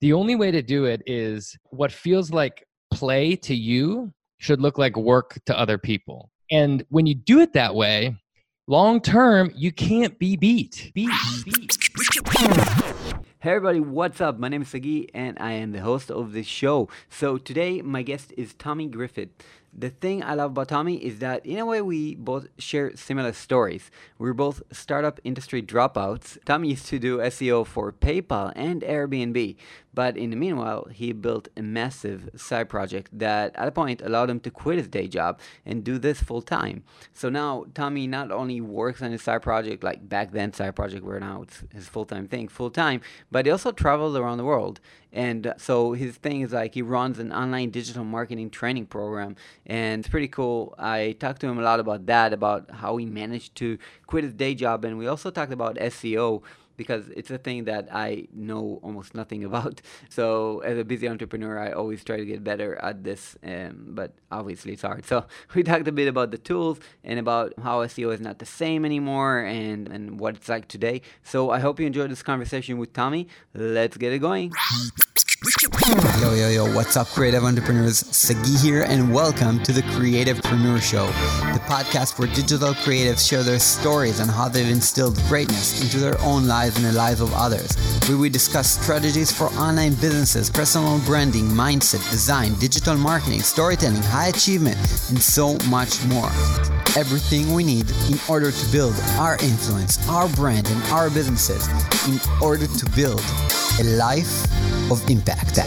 the only way to do it is what feels like play to you should look like work to other people. And when you do it that way, long term, you can't be beat. Beat, beat. Hey everybody, what's up? My name is Sagi and I am the host of this show. So today my guest is Tommy Griffith. The thing I love about Tommy is that in a way we both share similar stories. We're both startup industry dropouts. Tommy used to do SEO for PayPal and Airbnb, but in the meanwhile, he built a massive side project that at a point allowed him to quit his day job and do this full time. So now Tommy not only works on his side project, like back then side project where now it's his full time thing, full time, but he also travels around the world. And uh, so his thing is like he runs an online digital marketing training program, and it's pretty cool. I talked to him a lot about that, about how he managed to quit his day job, and we also talked about SEO because it's a thing that I know almost nothing about. So as a busy entrepreneur, I always try to get better at this, um, but obviously it's hard. So we talked a bit about the tools and about how SEO is not the same anymore and, and what it's like today. So I hope you enjoyed this conversation with Tommy. Let's get it going. Yo, yo, yo, what's up, creative entrepreneurs? Sagi here, and welcome to the Creativepreneur Show, the podcast where digital creatives share their stories on how they've instilled greatness into their own lives and the lives of others. Where we discuss strategies for online businesses, personal branding, mindset, design, digital marketing, storytelling, high achievement, and so much more. Everything we need in order to build our influence, our brand, and our businesses in order to build a life of impact.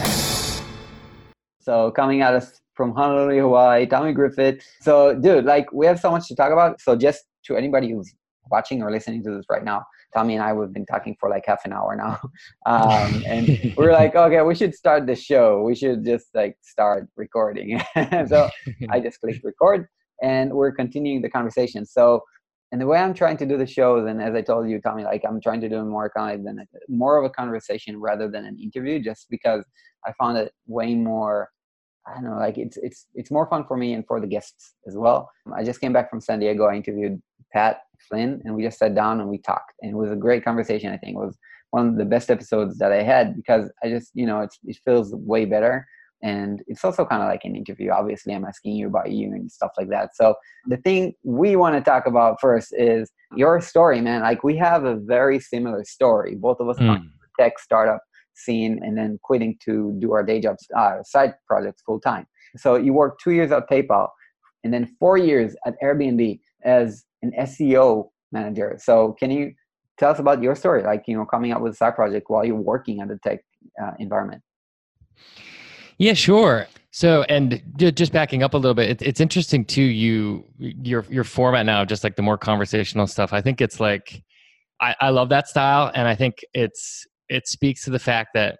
So coming at us from Honolulu, Hawaii, Tommy Griffith. So, dude, like we have so much to talk about. So, just to anybody who's watching or listening to this right now, Tommy and I we've been talking for like half an hour now, um, and we are like, okay, we should start the show. We should just like start recording. so I just clicked record, and we're continuing the conversation. So and the way I'm trying to do the shows, and as I told you, Tommy, like I'm trying to do more kind of than more of a conversation rather than an interview, just because I found it way more. I don't know, like it's it's it's more fun for me and for the guests as well. I just came back from San Diego. I interviewed Pat Flynn, and we just sat down and we talked, and it was a great conversation. I think it was one of the best episodes that I had because I just you know it feels way better and it's also kind of like an interview obviously i'm asking you about you and stuff like that. So the thing we want to talk about first is your story man. Like we have a very similar story. Both of us mm. tech startup scene and then quitting to do our day jobs uh, side projects full time so you worked two years at paypal and then four years at airbnb as an seo manager. So can you tell us about your story? Like you know coming up with a side project while you're working at the tech uh, environment yeah, sure. So, and just backing up a little bit, it, it's interesting too. You your your format now, just like the more conversational stuff. I think it's like I, I love that style, and I think it's it speaks to the fact that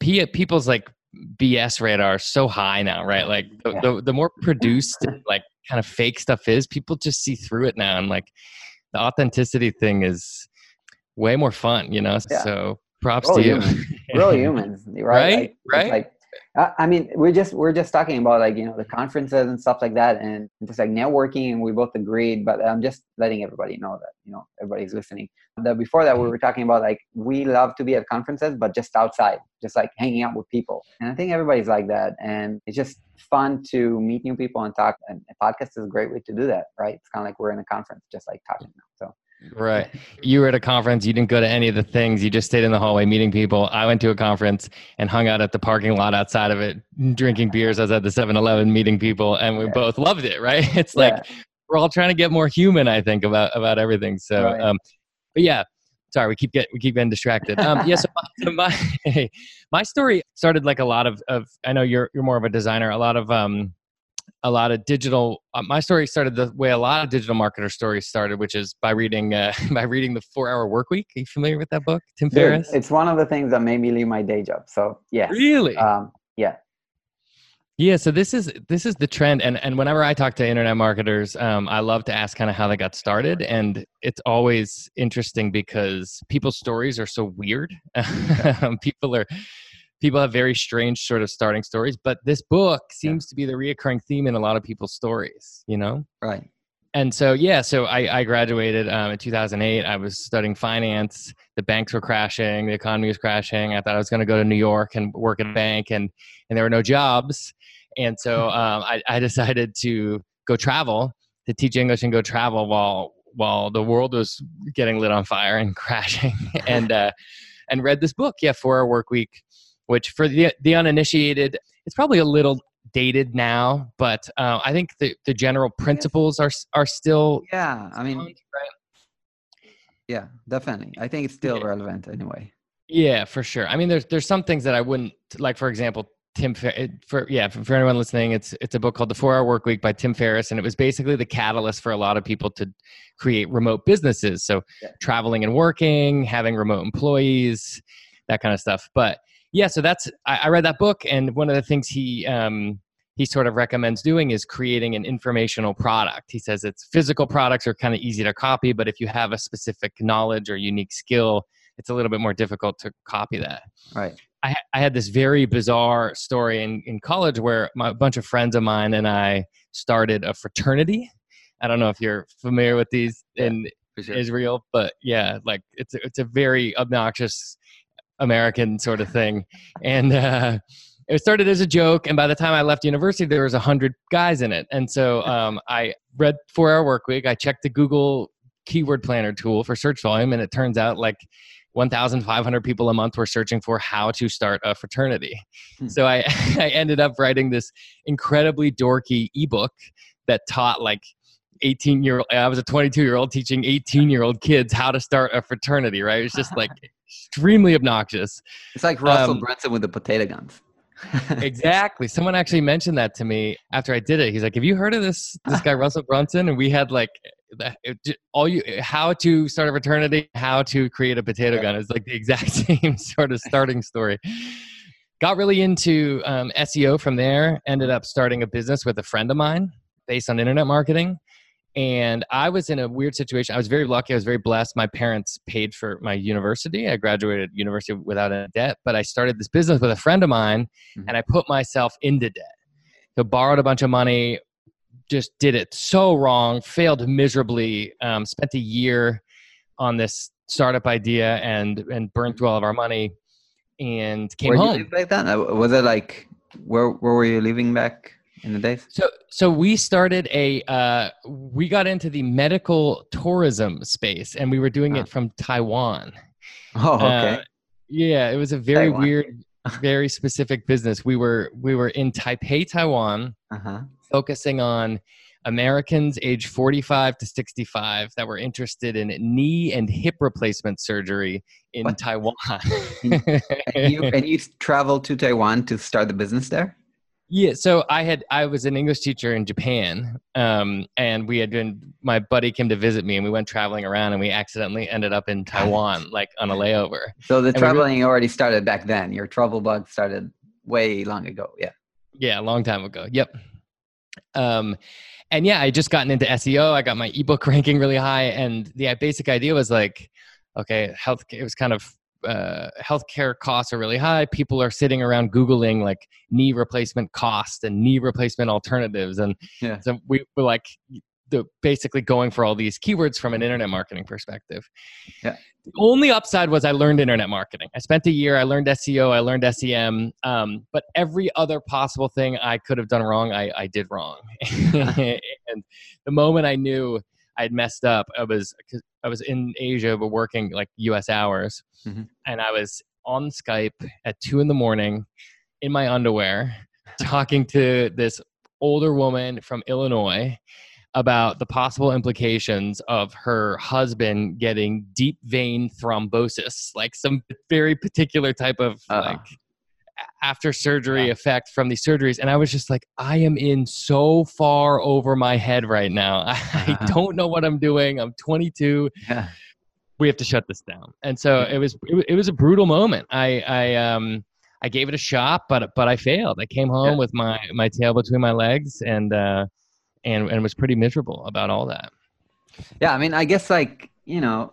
P, people's like BS radar is so high now, right? Like the, yeah. the, the more produced, like kind of fake stuff is, people just see through it now, and like the authenticity thing is way more fun, you know. Yeah. So props Real to you. Humans. Real humans, right? Right, like, right. Like I mean, we're just we're just talking about like you know the conferences and stuff like that, and just like networking, and we both agreed. But I'm just letting everybody know that you know everybody's listening. That before that, we mm-hmm. were talking about like we love to be at conferences, but just outside, just like hanging out with people. And I think everybody's like that, and it's just fun to meet new people and talk. And a podcast is a great way to do that, right? It's kind of like we're in a conference, just like talking now. So Right. You were at a conference. You didn't go to any of the things. You just stayed in the hallway meeting people. I went to a conference and hung out at the parking lot outside of it, drinking beers. I was at the 7 Eleven meeting people, and we yeah. both loved it, right? It's like yeah. we're all trying to get more human, I think, about, about everything. So, right. um, but yeah, sorry, we keep get we keep getting distracted. Um, yeah, so, so my my story started like a lot of, of I know you're you're more of a designer. A lot of um, a lot of digital uh, my story started the way a lot of digital marketer stories started which is by reading uh, by reading the four hour work week. Are you familiar with that book tim Dude, ferriss? it's one of the things that made me leave my day job so yeah. Really? Um, yeah. Yeah so this is this is the trend and and whenever i talk to internet marketers um, i love to ask kind of how they got started and it's always interesting because people's stories are so weird. People are people have very strange sort of starting stories but this book seems yeah. to be the reoccurring theme in a lot of people's stories you know right and so yeah, so I, I graduated um, in 2008. I was studying finance. The banks were crashing. The economy was crashing. I thought I was going to go to New York and work at a bank, and and there were no jobs. And so um, I, I decided to go travel to teach English and go travel while while the world was getting lit on fire and crashing. and uh, and read this book, yeah, Four Hour Work Week, which for the the uninitiated, it's probably a little dated now, but uh, I think the, the general principles are are still. Yeah, I mean, right? yeah, definitely. I think it's still yeah. relevant anyway. Yeah, for sure. I mean, there's there's some things that I wouldn't like. For example, Tim for yeah for, for anyone listening, it's it's a book called The Four Hour Work Week by Tim Ferriss, and it was basically the catalyst for a lot of people to create remote businesses. So yeah. traveling and working, having remote employees, that kind of stuff. But yeah, so that's I, I read that book, and one of the things he um, he sort of recommends doing is creating an informational product. He says it's physical products are kind of easy to copy, but if you have a specific knowledge or unique skill, it's a little bit more difficult to copy that. Right. I, I had this very bizarre story in, in college where my, a bunch of friends of mine and I started a fraternity. I don't know if you're familiar with these yeah, in sure. Israel, but yeah, like it's a, it's a very obnoxious American sort of thing. And uh, it started as a joke, and by the time I left university, there was a hundred guys in it. And so um, I read Four Hour Work Week. I checked the Google Keyword Planner tool for search volume, and it turns out like 1,500 people a month were searching for how to start a fraternity. Hmm. So I, I ended up writing this incredibly dorky ebook that taught like 18 year old i was a 22 year old teaching 18 year old kids how to start a fraternity right it's just like extremely obnoxious. It's like Russell um, Brunson with the potato guns. exactly. Someone actually mentioned that to me after I did it. He's like, "Have you heard of this this guy Russell Brunson?" And we had like all you how to start a fraternity, how to create a potato yeah. gun. It's like the exact same sort of starting story. Got really into um, SEO from there. Ended up starting a business with a friend of mine based on internet marketing and I was in a weird situation. I was very lucky. I was very blessed. My parents paid for my university. I graduated university without a debt, but I started this business with a friend of mine mm-hmm. and I put myself into debt. So borrowed a bunch of money, just did it so wrong, failed miserably, um, spent a year on this startup idea and and burned through all of our money and came where home. You then? Uh, was it like where where were you living back? In the days? So, so we started a, uh, we got into the medical tourism space, and we were doing it from Taiwan. Oh, okay. Uh, yeah, it was a very Taiwan. weird, very specific business. We were we were in Taipei, Taiwan, uh-huh. focusing on Americans age 45 to 65 that were interested in knee and hip replacement surgery in what? Taiwan. and, you, and you traveled to Taiwan to start the business there? Yeah, so I had I was an English teacher in Japan, um, and we had been. My buddy came to visit me, and we went traveling around, and we accidentally ended up in Taiwan, like on a layover. So the and traveling we, already started back then. Your travel bug started way long ago. Yeah. Yeah, a long time ago. Yep. Um, and yeah, I just gotten into SEO. I got my ebook ranking really high, and the basic idea was like, okay, health. It was kind of uh, healthcare costs are really high. People are sitting around Googling like knee replacement cost and knee replacement alternatives. And yeah. so we were like the, basically going for all these keywords from an internet marketing perspective. Yeah. The only upside was I learned internet marketing. I spent a year, I learned SEO, I learned SEM, um, but every other possible thing I could have done wrong, I, I did wrong. and the moment I knew I'd messed up. I was I was in Asia, but working like U.S. hours, mm-hmm. and I was on Skype at two in the morning in my underwear, talking to this older woman from Illinois about the possible implications of her husband getting deep vein thrombosis, like some very particular type of uh like after surgery yeah. effect from these surgeries and i was just like i am in so far over my head right now i, uh-huh. don't know what i'm doing i'm 22 yeah. we have to shut this down and so it was it, it, was a brutal moment i i um i gave it a shot but but i failed i came home yeah. with my my tail between my legs and uh and and was pretty miserable about all that yeah i mean i guess like you know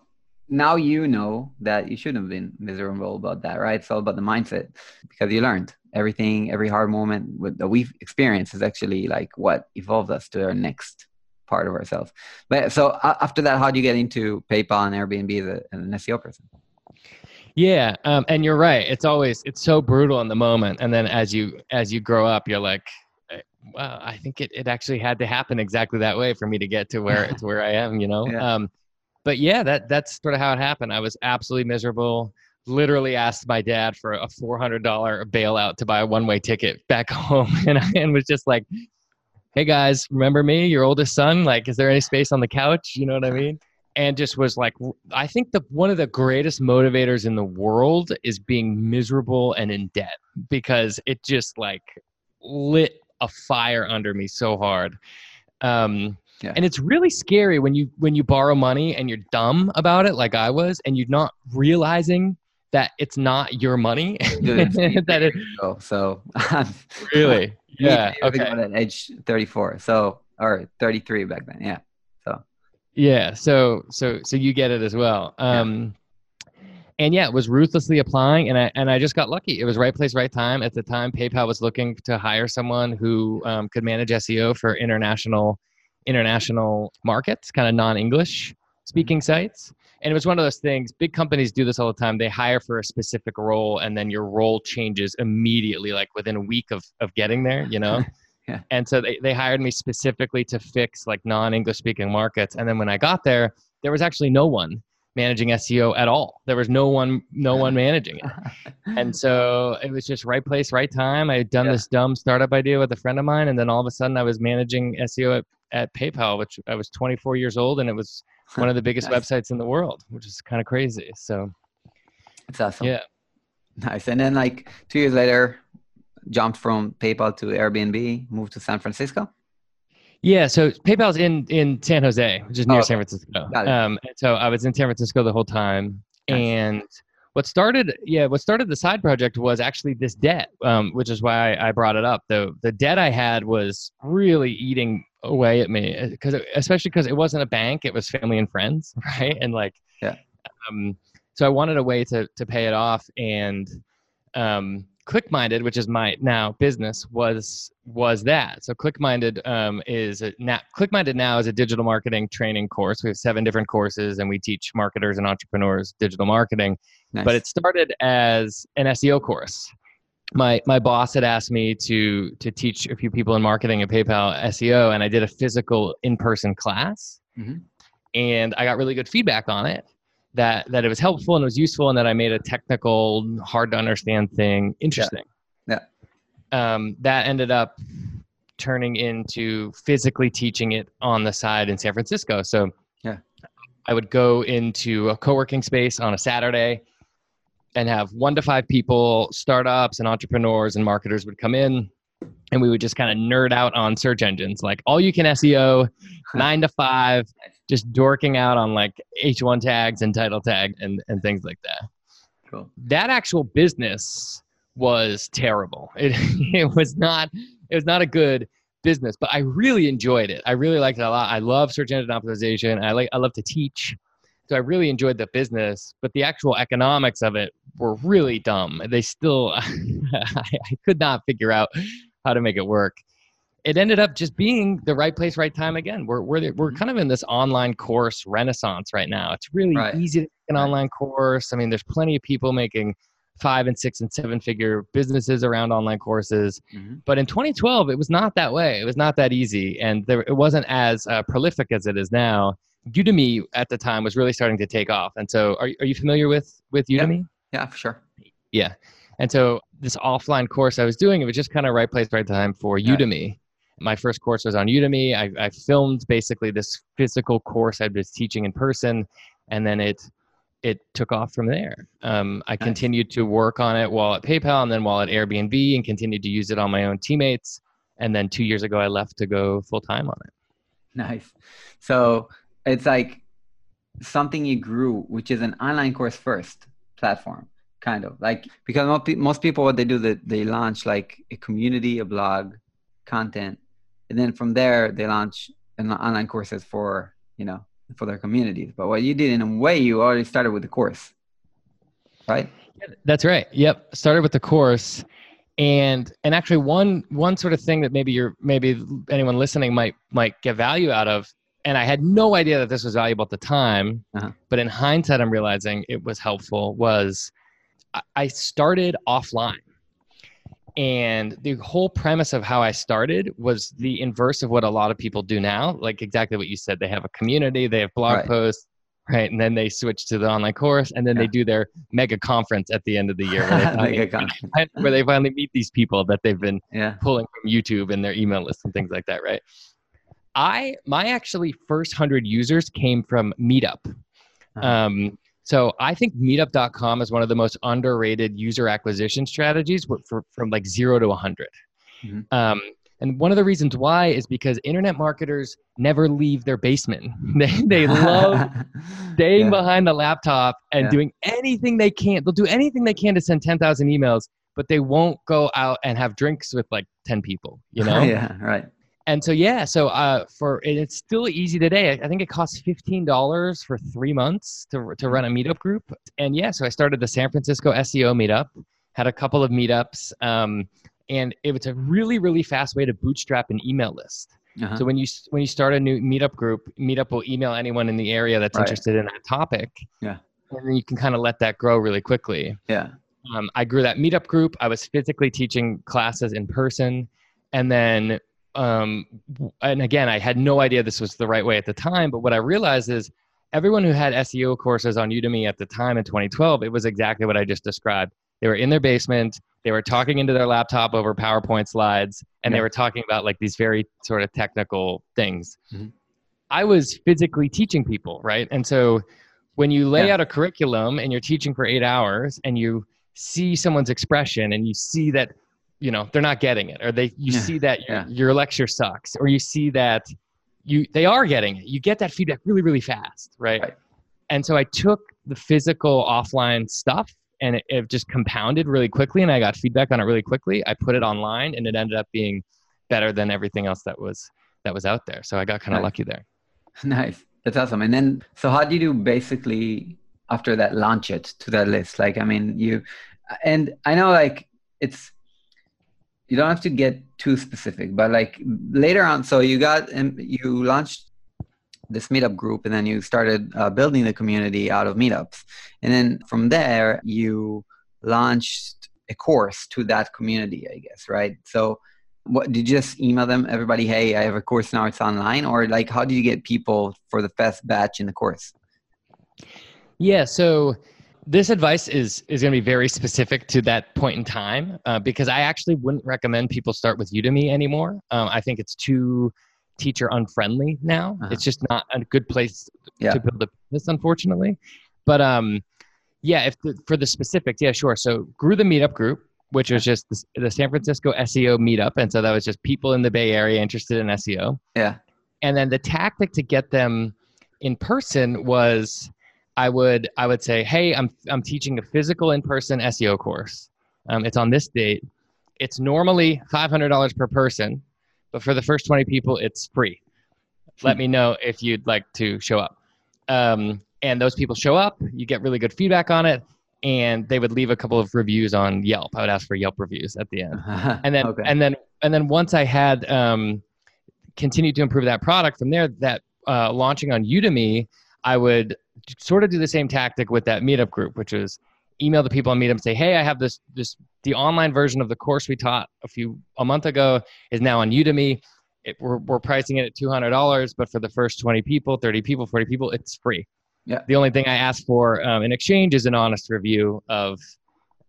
now you know that you shouldn't have been miserable about that, right? It's all about the mindset because you learned everything, every hard moment that we've experienced is actually like what evolved us to our next part of ourselves. But so after that, how do you get into PayPal and Airbnb as, a, as an SEO person? Yeah, um, and you're right. It's always it's so brutal in the moment, and then as you as you grow up, you're like, eh, well, I think it, it actually had to happen exactly that way for me to get to where to where I am. You know. Yeah. Um, but yeah, that that's sort of how it happened. I was absolutely miserable. Literally asked my dad for a four hundred dollar bailout to buy a one way ticket back home, and and was just like, "Hey guys, remember me, your oldest son? Like, is there any space on the couch? You know what I mean?" and just was like i think the one of the greatest motivators in the world is being miserable and in debt because it just like lit a fire under me so hard um, yeah. and it's really scary when you when you borrow money and you're dumb about it like i was and you're not realizing that it's not your money that it, so really yeah okay at age 34 so or 33 back then yeah So yeah, so so so you get it as well. Um, yeah. And yeah, it was ruthlessly applying, and I and I just got lucky. It was right place, right time. At the time, PayPal was looking to hire someone who um, could manage SEO for international international markets, kind of non-English speaking mm-hmm. sites. And it was one of those things. Big companies do this all the time. They hire for a specific role, and then your role changes immediately, like within a week of of getting there. You know. Yeah. And so they, they hired me specifically to fix like non English speaking markets. And then when I got there, there was actually no one managing SEO at all. There was no one no one managing it. and so it was just right place, right time. I had done yeah. this dumb startup idea with a friend of mine, and then all of a sudden I was managing SEO at, at PayPal, which I was 24 years old, and it was one of the biggest nice. websites in the world, which is kind of crazy. So it's awesome. Yeah. Nice. And then like two years later, jumped from PayPal to Airbnb, moved to San Francisco? Yeah, so PayPal's in in San Jose, which is near oh, San Francisco. Um, so I was in San Francisco the whole time, nice. and what started yeah what started the side project was actually this debt, um, which is why I, I brought it up. The the debt I had was really eating away at me because especially because it wasn't a bank, it was family and friends, right? And like yeah, um, so I wanted a way to to pay it off, and um, ClickMinded, which is my now business, was was that. So ClickMinded um, is a, now ClickMinded now is a digital marketing training course. We have seven different courses, and we teach marketers and entrepreneurs digital marketing. Nice. But it started as an SEO course. My my boss had asked me to to teach a few people in marketing at PayPal SEO, and I did a physical in person class, mm-hmm. and I got really good feedback on it that that it was helpful and it was useful and that I made a technical, hard to understand thing interesting. Yeah. yeah. Um, that ended up turning into physically teaching it on the side in San Francisco. So yeah, I would go into a co-working space on a Saturday and have one to five people, startups and entrepreneurs and marketers would come in and we would just kind of nerd out on search engines, like all you can SEO, nine to five, just dorking out on like H1 tags and title tag and, and things like that. Cool. That actual business was terrible. It, it was not it was not a good business, but I really enjoyed it. I really liked it a lot. I love search engine optimization. I like I love to teach. So I really enjoyed the business, but the actual economics of it were really dumb. They still I, I could not figure out how to make it work it ended up just being the right place, right time again. We're we're we're mm-hmm. kind of in this online course renaissance right now. It's really right. easy to make an right. online course. I mean, there's plenty of people making five and six and seven figure businesses around online courses. Mm-hmm. But in 2012, it was not that way. It was not that easy, and there, it wasn't as uh, prolific as it is now. Udemy at the time was really starting to take off. And so, are are you familiar with with Udemy? Yeah, yeah for sure. Yeah. And so this offline course I was doing, it was just kind of right place, right time for Udemy my first course was on Udemy. I, I filmed basically this physical course I was teaching in person, and then it it took off from there. Um, I nice. continued to work on it while at PayPal, and then while at Airbnb, and continued to use it on my own teammates. And then two years ago, I left to go full time on it. Nice. So it's like something you grew, which is an online course first platform, kind of like because most people what they do that they launch like a community, a blog, content, and then from there they launch an online courses for you know for their communities but what you did in a way you already started with the course right that's right yep started with the course and and actually one one sort of thing that maybe you're maybe anyone listening might might get value out of and I had no idea that this was valuable at the time. Uh-huh. But in hindsight, I'm realizing it was helpful. Was I- I started offline, and the whole premise of how I started was the inverse of what a lot of people do now. Like exactly what you said. They have a community, they have blog Right. posts, right, and then they switch to the online course, and then they do their mega conference at the end of the year, where they, finally, Mega conference. where they finally meet these people that they've been Yeah. pulling from YouTube and their email list and things like that, right? I my actually first hundred users came from Meetup. Uh-huh. Um, so I think Meetup.com is one of the most underrated user acquisition strategies for, for, from like zero to 100. Mhm. Um, and one of the reasons why is because internet marketers never leave their basement. They they love staying Yeah. behind the laptop and Yeah. doing anything they can. They'll do anything they can to send 10,000 emails, but they won't go out and have drinks with like 10 people, you know? yeah. Right. And so, yeah, so uh, for, it's still easy today. I- think it costs $15 for three months to, to run a meetup group. And yeah, so I started the San Francisco SEO meetup, had a couple of meetups. Um, and it was a really, really fast way to bootstrap an email list. Uh-huh. So when you when you start a new meetup group, meetup will email anyone in the area that's Right. interested in that topic. Yeah. And then you can kind of let that grow really quickly. yeah. Um, I grew that meetup group. I was physically teaching classes in person, and then um, and again, I had no idea this was the right way at the time. But what I realized is everyone who had SEO courses on Udemy at the time in 2012, it was exactly what I just described. They were in their basement. They were talking into their laptop over PowerPoint slides, and they were talking about like these very sort of technical things. Mhm. I was physically teaching people, right? And so when you lay Yeah. out a curriculum and you're teaching for eight hours and you see someone's expression and you see that you know they're not getting it or they you Yeah. see that your, Yeah. your lecture sucks or you see that you they are getting it you get that feedback really really fast right, Right. and so i took the physical offline stuff and it, it just compounded really quickly and i got feedback on it really quickly i put it online and it ended up being better than everything else that was that was out there so i got kind of Nice. lucky there Nice. That's awesome. And then, so how do you do basically after that launch it to that list? Like, I mean, you, and I know like it's, you don't have to get too specific, but like later on, so you got and you launched this meetup group, and then you started uh, building the community out of meetups, and then from there you launched a course to that community, I guess, right? So what did you just email them everybody hey i have a course now it's online or like how do you get people for the first batch in the course Yeah, so this advice is is going to be very specific to that point in time uh, because I actually wouldn't recommend people start with Udemy anymore. Um, I think it's too teacher unfriendly now. Uh-huh. It's just not a good place Yeah. to build a business, unfortunately. But um, yeah, if the, for the specifics, yeah, sure. So grew the meetup group, which was just the, the San Francisco SEO meetup, and so that was just people in the Bay Area interested in SEO yeah and then the tactic to get them in person was i would i would say hey i'm i'm teaching a physical in-person seo course. Um, it's on this date. It's normally $500 per person but for the first 20 people it's free. Let Hmm. me know if you'd like to show up. Um, and those people show up you get really good feedback on it and they would leave a couple of reviews on yelp. I would ask for yelp reviews at the end. And then okay. and then and then once I had um, continued to improve that product from there, that uh, launching on Udemy, I would sort of do the same tactic with that meetup group, which is email the people on Meetup and say, hey, I have this this the online version of the course we taught a few a month ago is now on Udemy. It, we're, we're pricing it at two hundred dollars, but for the first twenty people, thirty people, forty people, it's free. Yeah. The only thing I ask for um, in exchange is an honest review of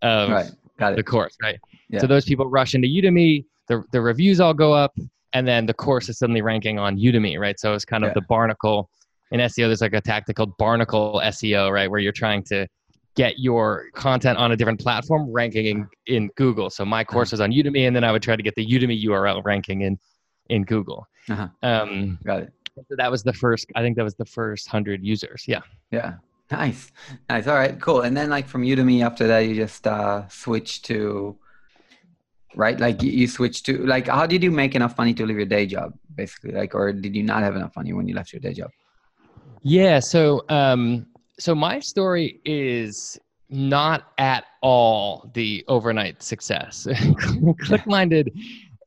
of right got it. the course, right? Yeah. So those people rush into Udemy, the, the reviews all go up, and then the course is suddenly ranking on Udemy, right? So it's kind of Yeah. the barnacle. In SEO, there's like a tactic called barnacle SEO, right? Where you're trying to get your content on a different platform ranking in, in Google. So my course was on Udemy, and then I would try to get the Udemy URL ranking in, in Google. Uh-huh. Um, got it so that was the first, I think that was the first 100 users. Yeah. yeah nice nice all right cool and then like from udemy after that you just uh switch to right like you, you switch to like how did you make enough money to leave your day job basically like or did you not have enough money when you left your day job Yeah. So, um, so my story is not at all the overnight success. ClickMinded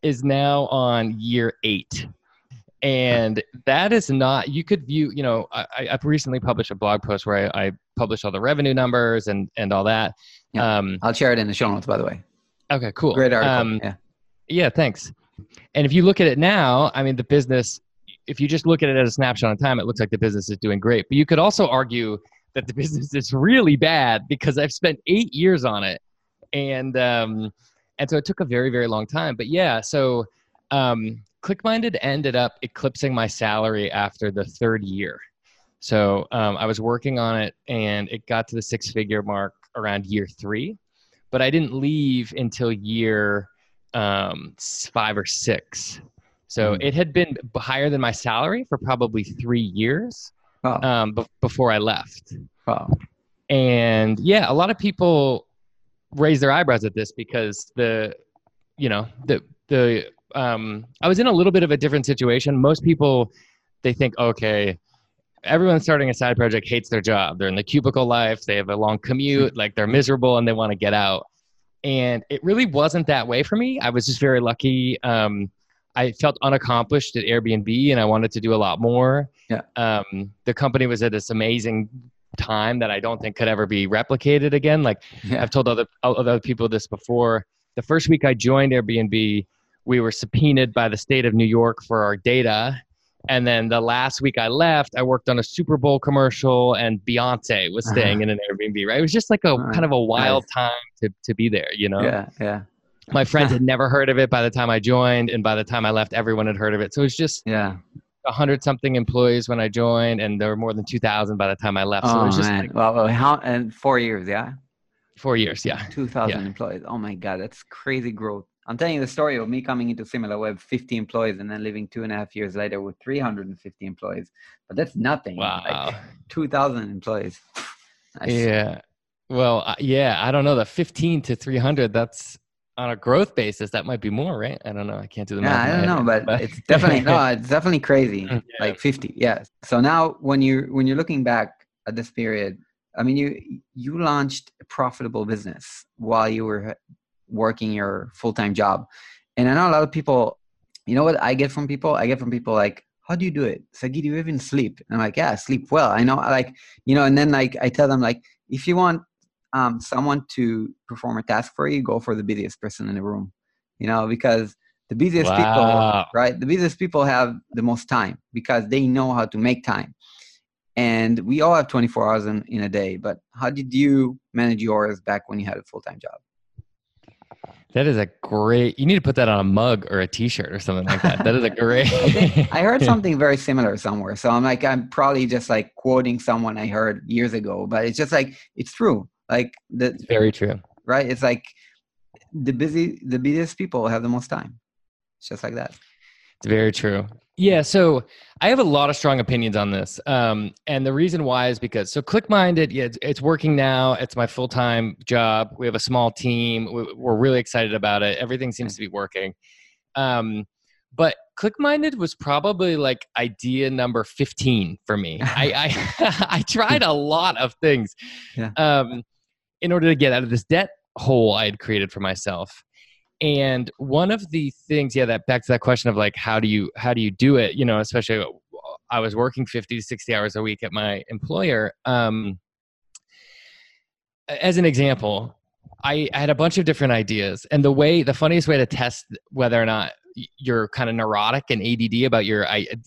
is now on year eight. and that is not you could view you know i i've recently published a blog post where i, I published all the revenue numbers and and all that Yeah. um i'll share it in the show notes by the way okay cool great article um, yeah yeah thanks and if you look at it now i mean the business if you just look at it as a snapshot in time it looks like the business is doing great but you could also argue that the business is really bad because i've spent eight years on it and um and so it took a very very long time but yeah so um ClickMinded ended up eclipsing my salary after the third year. So um, I was working on it and it got to the six figure mark around year three, but I didn't leave until year um, five or six. So mm. it had been higher than my salary for probably three years wow. um, before I left. Wow. And yeah, a lot of people raise their eyebrows at this because the, you know, the the um, I was in a little bit of a different situation. Most people, they think, okay, everyone starting a side project hates their job. They're in the cubicle life. They have a long commute. Like they're miserable and they want to get out. And it really wasn't that way for me. I was just very lucky. Um, I felt unaccomplished at Airbnb and I wanted to do a lot more. Yeah. Um, the company was at this amazing time that I don't think could ever be replicated again. Like yeah. I've told other other people this before. The first week I joined Airbnb, we were subpoenaed by the state of New York for our data. And then the last week I left, I worked on a Super Bowl commercial, and Beyonce was uh-huh. staying uh-huh. in an Airbnb. Right? It was just like a uh-huh. kind of a wild nice. time to to be there. You know? Yeah, yeah. My friends had never heard of it by the time I joined, and by the time I left, everyone had heard of it. So it was just yeah, a hundred something employees when I joined, and there were more than two thousand by the time I left. So oh, it was just man. Like, well, how and four years, yeah. Four years, yeah. Two thousand yeah. employees. Oh my god, that's crazy growth. I'm telling you the story of me coming into SimilarWeb, 50 employees, and then living two and a half years later with 350 employees. But that's nothing. Wow. Like 2,000 employees. Yeah. Well, uh, yeah, I don't know. The 15 to 300, that's on a growth basis. That might be more, right? I don't know. I can't do the math. Yeah, I don't know, but, but it's definitely no, it's definitely crazy. yeah. Like 50. Yeah. So now when you when you're looking back at this period, I mean, you you launched a profitable business while you were uh, working your full-time job and i know a lot of people you know what i get from people i get from people like how do you do it sagi do you even sleep and i'm like yeah I sleep well i know like you know and then like i tell them like if you want um, someone to perform a task for you go for the busiest person in the room you know because the busiest wow. people right the busiest people have the most time because they know how to make time and we all have 24 hours in, in a day but how did you manage yours back when you had a full-time job that is a great. You need to put that on a mug or a T-shirt or something like that. That is a great. I, heard something very similar somewhere, so I'm like, I'm probably just like quoting someone I heard years ago, but it's just like it's true. Like that's very true, right? It's like the busy, the busiest people have the most time. It's just like that. It's very true. Yeah, so I have a lot of strong opinions on this, um, and the reason why is because so ClickMinded, yeah, it's, it's working now. It's my full time job. We have a small team. We're really excited about it. Everything seems to be working. Um, but ClickMinded was probably like idea number fifteen for me. I I, I tried a lot of things yeah. um, in order to get out of this debt hole I had created for myself. And one of the things yeah that back to that question of like how do you how do you do it? You know especially i was working 50 to 60 hours a week at my employer. Um as an example I, I had a bunch of different ideas. And the way the funniest way to test whether or not you're kind of neurotic and ADD about your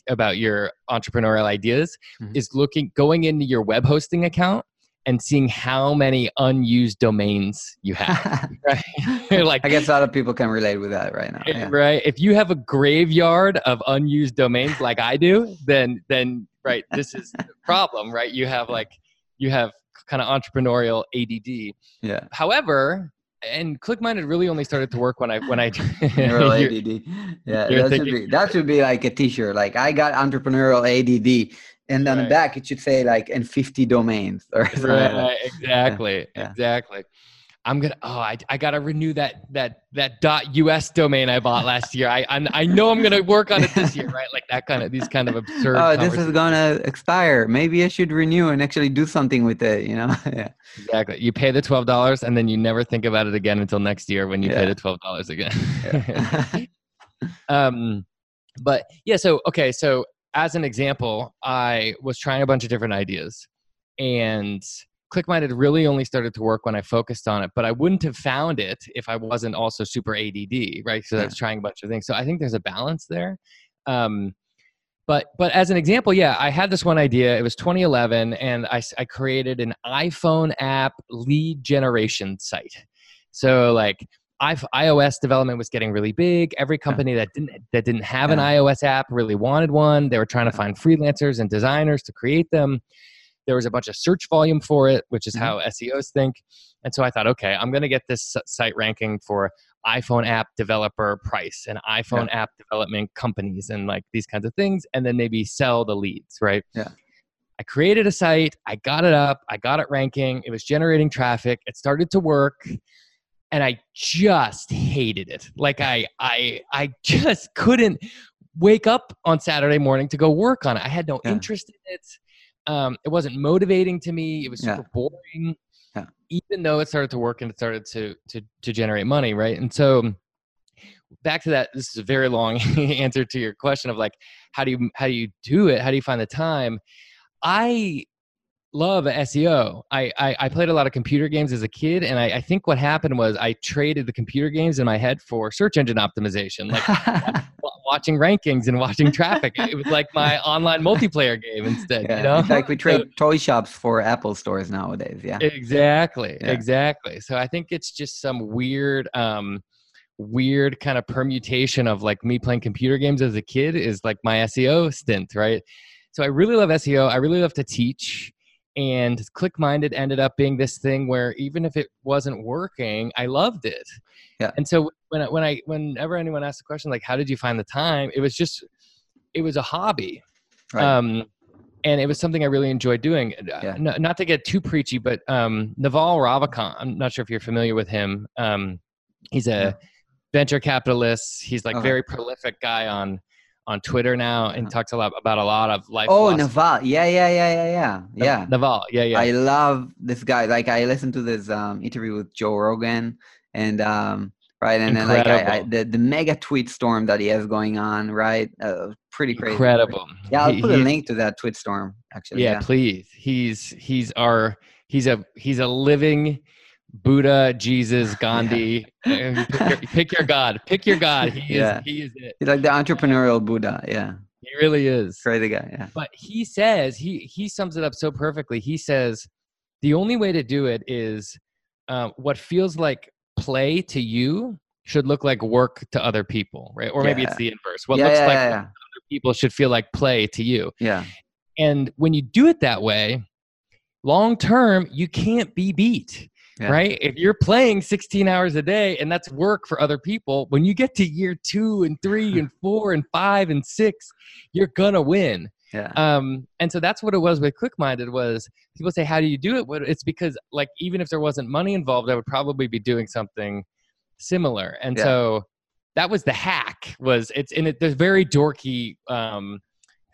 about your entrepreneurial ideas mm-hmm. is looking going into your web hosting account and seeing how many unused domains you have. right? like I guess a lot of people can relate with that right now. Yeah. Right. If you have a graveyard of unused domains like I do, then then right, this is the problem, right? You have like you have kind of entrepreneurial ADD. Yeah. However, and ClickMinded really only started to work when I when I entrepreneurial ADD. Yeah, that thinking, should be that should be like a T-shirt. Like I got entrepreneurial ADD, and on right. the back it should say like in 50 domains or something. Right, exactly, yeah, exactly. I'm gonna oh I, I gotta renew that that that dot US domain I bought last year. I I'm, i know I'm gonna work on it this year, right? Like that kind of these kind of absurd. Oh, this is gonna expire. Maybe I should renew and actually do something with it. You know? yeah. Exactly. You pay the twelve dollars and then you never think about it again until next year when you yeah. pay the twelve dollars again. Yeah. um, but yeah, so okay, so as an example, I was trying a bunch of different ideas, and ClickMinded really only started to work when I focused on it, but I wouldn't have found it if I wasn't also super ADD, right? So yeah. I was trying a bunch of things. So I think there's a balance there. Um, but but as an example, yeah, I had this one idea. It was 2011, and I, I created an iPhone app lead generation site. So like iOS development was getting really big. Every company that didn't that didn't have an iOS app really wanted one. They were trying to find freelancers and designers to create them. There was a bunch of search volume for it, which is mm-hmm. how SEOs think. And so I thought, okay, I'm going to get this site ranking for iPhone app developer price and iPhone yeah. app development companies and like these kinds of things, and then maybe sell the leads, right? Yeah. I created a site, I got it up, I got it ranking, it was generating traffic, it started to work, and I just hated it. Like I I I just couldn't wake up on Saturday morning to go work on it. I had no yeah. interest in it. Um, it wasn't motivating to me. It was super yeah. boring. Yeah. Even though it started to work and it started to to to generate money, right? And so back to that this is a very long answer to your question of like how do you how do you do it? How do you find the time? I love SEO. I, I, I played a lot of computer games as a kid, and I, I, think what happened was I traded the computer games in my head for search engine optimization, like watching rankings and watching traffic. It was like my online multiplayer game instead. Yeah. You know, in fact, we trade so, toy shops for Apple stores nowadays. Yeah, exactly, yeah. exactly. So I think it's just some weird. Um, weird kind of permutation of like me playing computer games as a kid is like my SEO stint, right? So I really love SEO. I really love to teach and ClickMinded ended up being this thing where even if it wasn't working i loved it yeah and so when I, when i whenever anyone asked a question like how did you find the time it was just it was a hobby right. um and it was something i really enjoyed doing uh, yeah. N- not to get too preachy but um naval ravikant i'm not sure if you're familiar with him um he's a yeah. venture capitalist he's like okay. very prolific guy on on Twitter now and talks a lot about a lot of life. Oh, Naval. Yeah, yeah, yeah, yeah, yeah. Yeah. Naval. Yeah, yeah. I love this guy. Like I listened to this um, interview with Joe Rogan and um, right and Incredible. then like I, I, the the mega tweet storm that he has going on, right? Uh, pretty crazy. Incredible. Yeah, I'll he, put a link to that tweet storm actually. Yeah, yeah, please. He's he's our he's a he's a living Buddha, Jesus, Gandhi. Yeah. pick, your, pick, your, God. Pick your God. He yeah. is. He is it. He's like the entrepreneurial Buddha. Yeah. He really is. Crazy guy. Yeah. But he says he he sums it up so perfectly. He says the only way to do it is um, what feels like play to you should look like work to other people, right? Or maybe yeah. it's the inverse. What looks like other people should feel like play to you. Yeah. And when you do it that way, long term, you can't be beat yeah. right? If you're playing 16 hours a day and that's work for other people, when you get to year two and three and four and five and six, you're gonna win. Yeah. Um, and so that's what it was with ClickMinded was people say, how do you do it? Well, it's because like even if there wasn't money involved, I would probably be doing something similar. And yeah. so that was the hack was it's in it. There's very dorky um,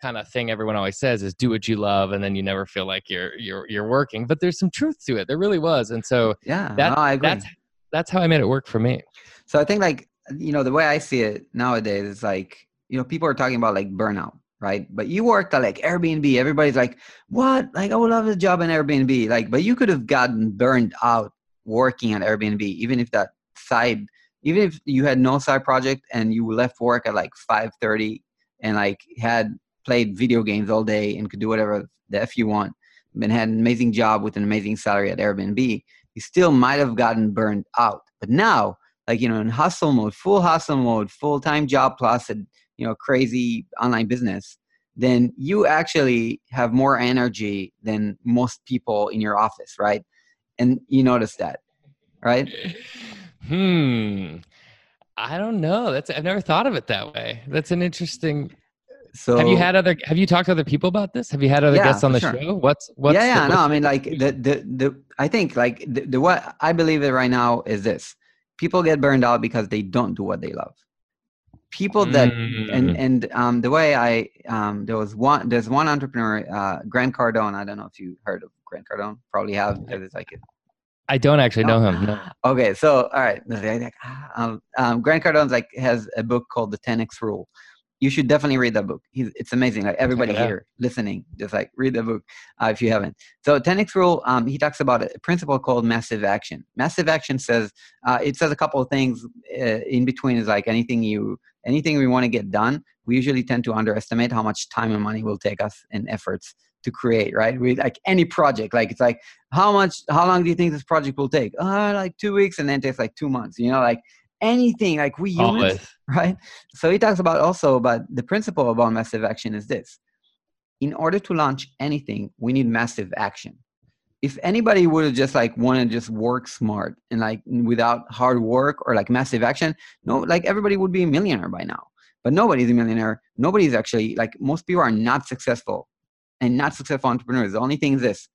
kind of thing everyone always says is do what you love and then you never feel like you're you're you're working. But there's some truth to it there really was and so yeah that, no, that's that's how i made it work for me. So i think like you know the way i see it nowadays is like you know people are talking about like burnout right? But you worked at like airbnb everybody's like what? Like i would love a job in airbnb. Like but you could have gotten burned out working at airbnb even if that side even if you had no side project and you left work at like 5.30 and like had played video games all day and could do whatever the f you want, and had an amazing job with an amazing salary at Airbnb, you still might have gotten burned out. But now, like you know, in hustle mode, full hustle mode, full time job plus a you know crazy online business, then you actually have more energy than most people in your office, right? And you notice that, right? Hmm. I don't know. That's I've never thought of it that way. That's an interesting so have you had other have you talked to other people about this have you had other yeah, guests on the sure. show what's what's yeah yeah the, no i mean like the the the i think like the, the what i believe it right now is this people get burned out because they don't do what they love people that mm. and and um the way i um there was one there's one entrepreneur uh grant cardone i don't know if you heard of grant cardone probably have because it's like a, I don't actually know him. No. Okay, so all right, um, um, Grant Cardone's like has a book called The 10x Rule, you should definitely read that book. He's, it's amazing. Like everybody Yeah. here listening, just like read the book uh, if you haven't. So 10x rule, um, he talks about a principle called massive action. Massive action says uh, it says a couple of things uh, in between. Is like anything you anything we want to get done. We usually tend to underestimate how much time and money will take us and efforts to create. Right? We like any project. Like it's like how much, how long do you think this project will take? Uh, like two weeks, and then it takes like two months. You know, like anything. Like we humans Always. right? So he talks about also about the principle about massive action is this. In order to launch anything, we need massive action. If anybody would have just like want to just work smart and like without hard work or like massive action, no, like everybody would be a millionaire by now. But nobody's a millionaire. Nobody's actually like most people are not successful and not successful entrepreneurs. The only thing is this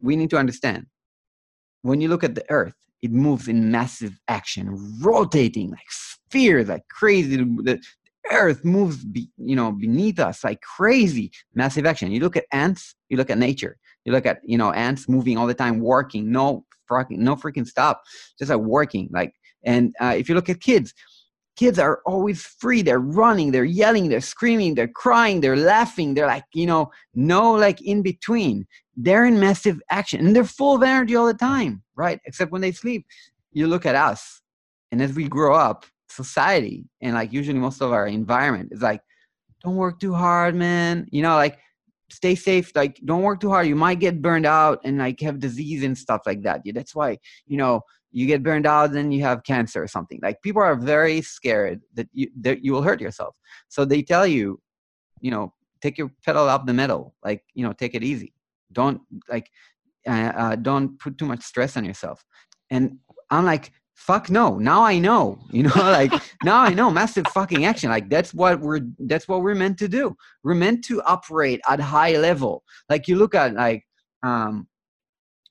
we need to understand when you look at the earth, it moves in massive action, rotating like spheres, like crazy. The earth moves, be, you know, beneath us like crazy, massive action. You look at ants, you look at nature, you look at you know ants moving all the time, working, no freaking, no freaking stop, just like working. Like, and uh, if you look at kids, kids are always free. They're running, they're yelling, they're screaming, they're crying, they're laughing. They're like you know, no like in between they're in massive action and they're full of energy all the time, right? Except when they sleep. You look at us, and as we grow up, society and like usually most of our environment is like, don't work too hard, man. You know, like stay safe. Like don't work too hard. You might get burned out and like have disease and stuff like that. Yeah, that's why you know you get burned out, then you have cancer or something. Like people are very scared that you that you will hurt yourself. So they tell you, you know, take your pedal up the metal. Like you know, take it easy. Don't like uh, uh, don't put too much stress on yourself. And i'm like fuck no. Now i know. You know like now i know. Massive fucking action. Like that's what we're that's what we're meant to do. We're meant to operate at high level. Like you look at like um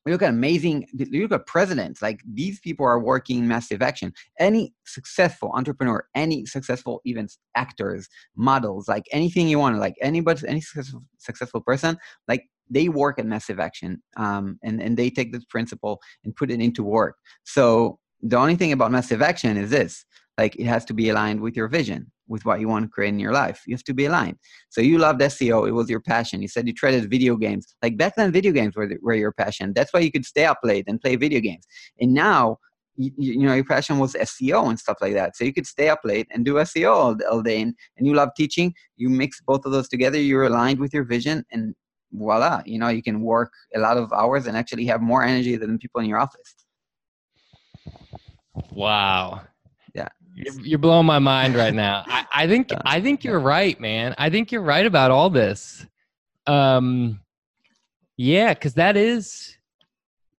we look at amazing you look at presidents like these people are working massive action. Any successful entrepreneur any successful even actors models like anything you want like anybody any successful, successful person like they work at massive action um, and, and they take this principle and put it into work. So the only thing about massive action is this like it has to be aligned with your vision with what you want to create in your life. You have to be aligned. So you loved seo it was your passion. You said you traded video games. Like back then video games were, were your passion. That's why you could stay up late and play video games. And now you, you know your passion was seo and stuff like that. So you could stay up late and do seo all, all day. And, and you love teaching. You mix both of those together. You're aligned with your vision. And voila you know you can work a lot of hours and actually have more energy than people in your office. Wow. Yeah. You're, you're blowing my mind right now. I, I think I think you're right, man. I think you're right about all this. Um yeah, because that is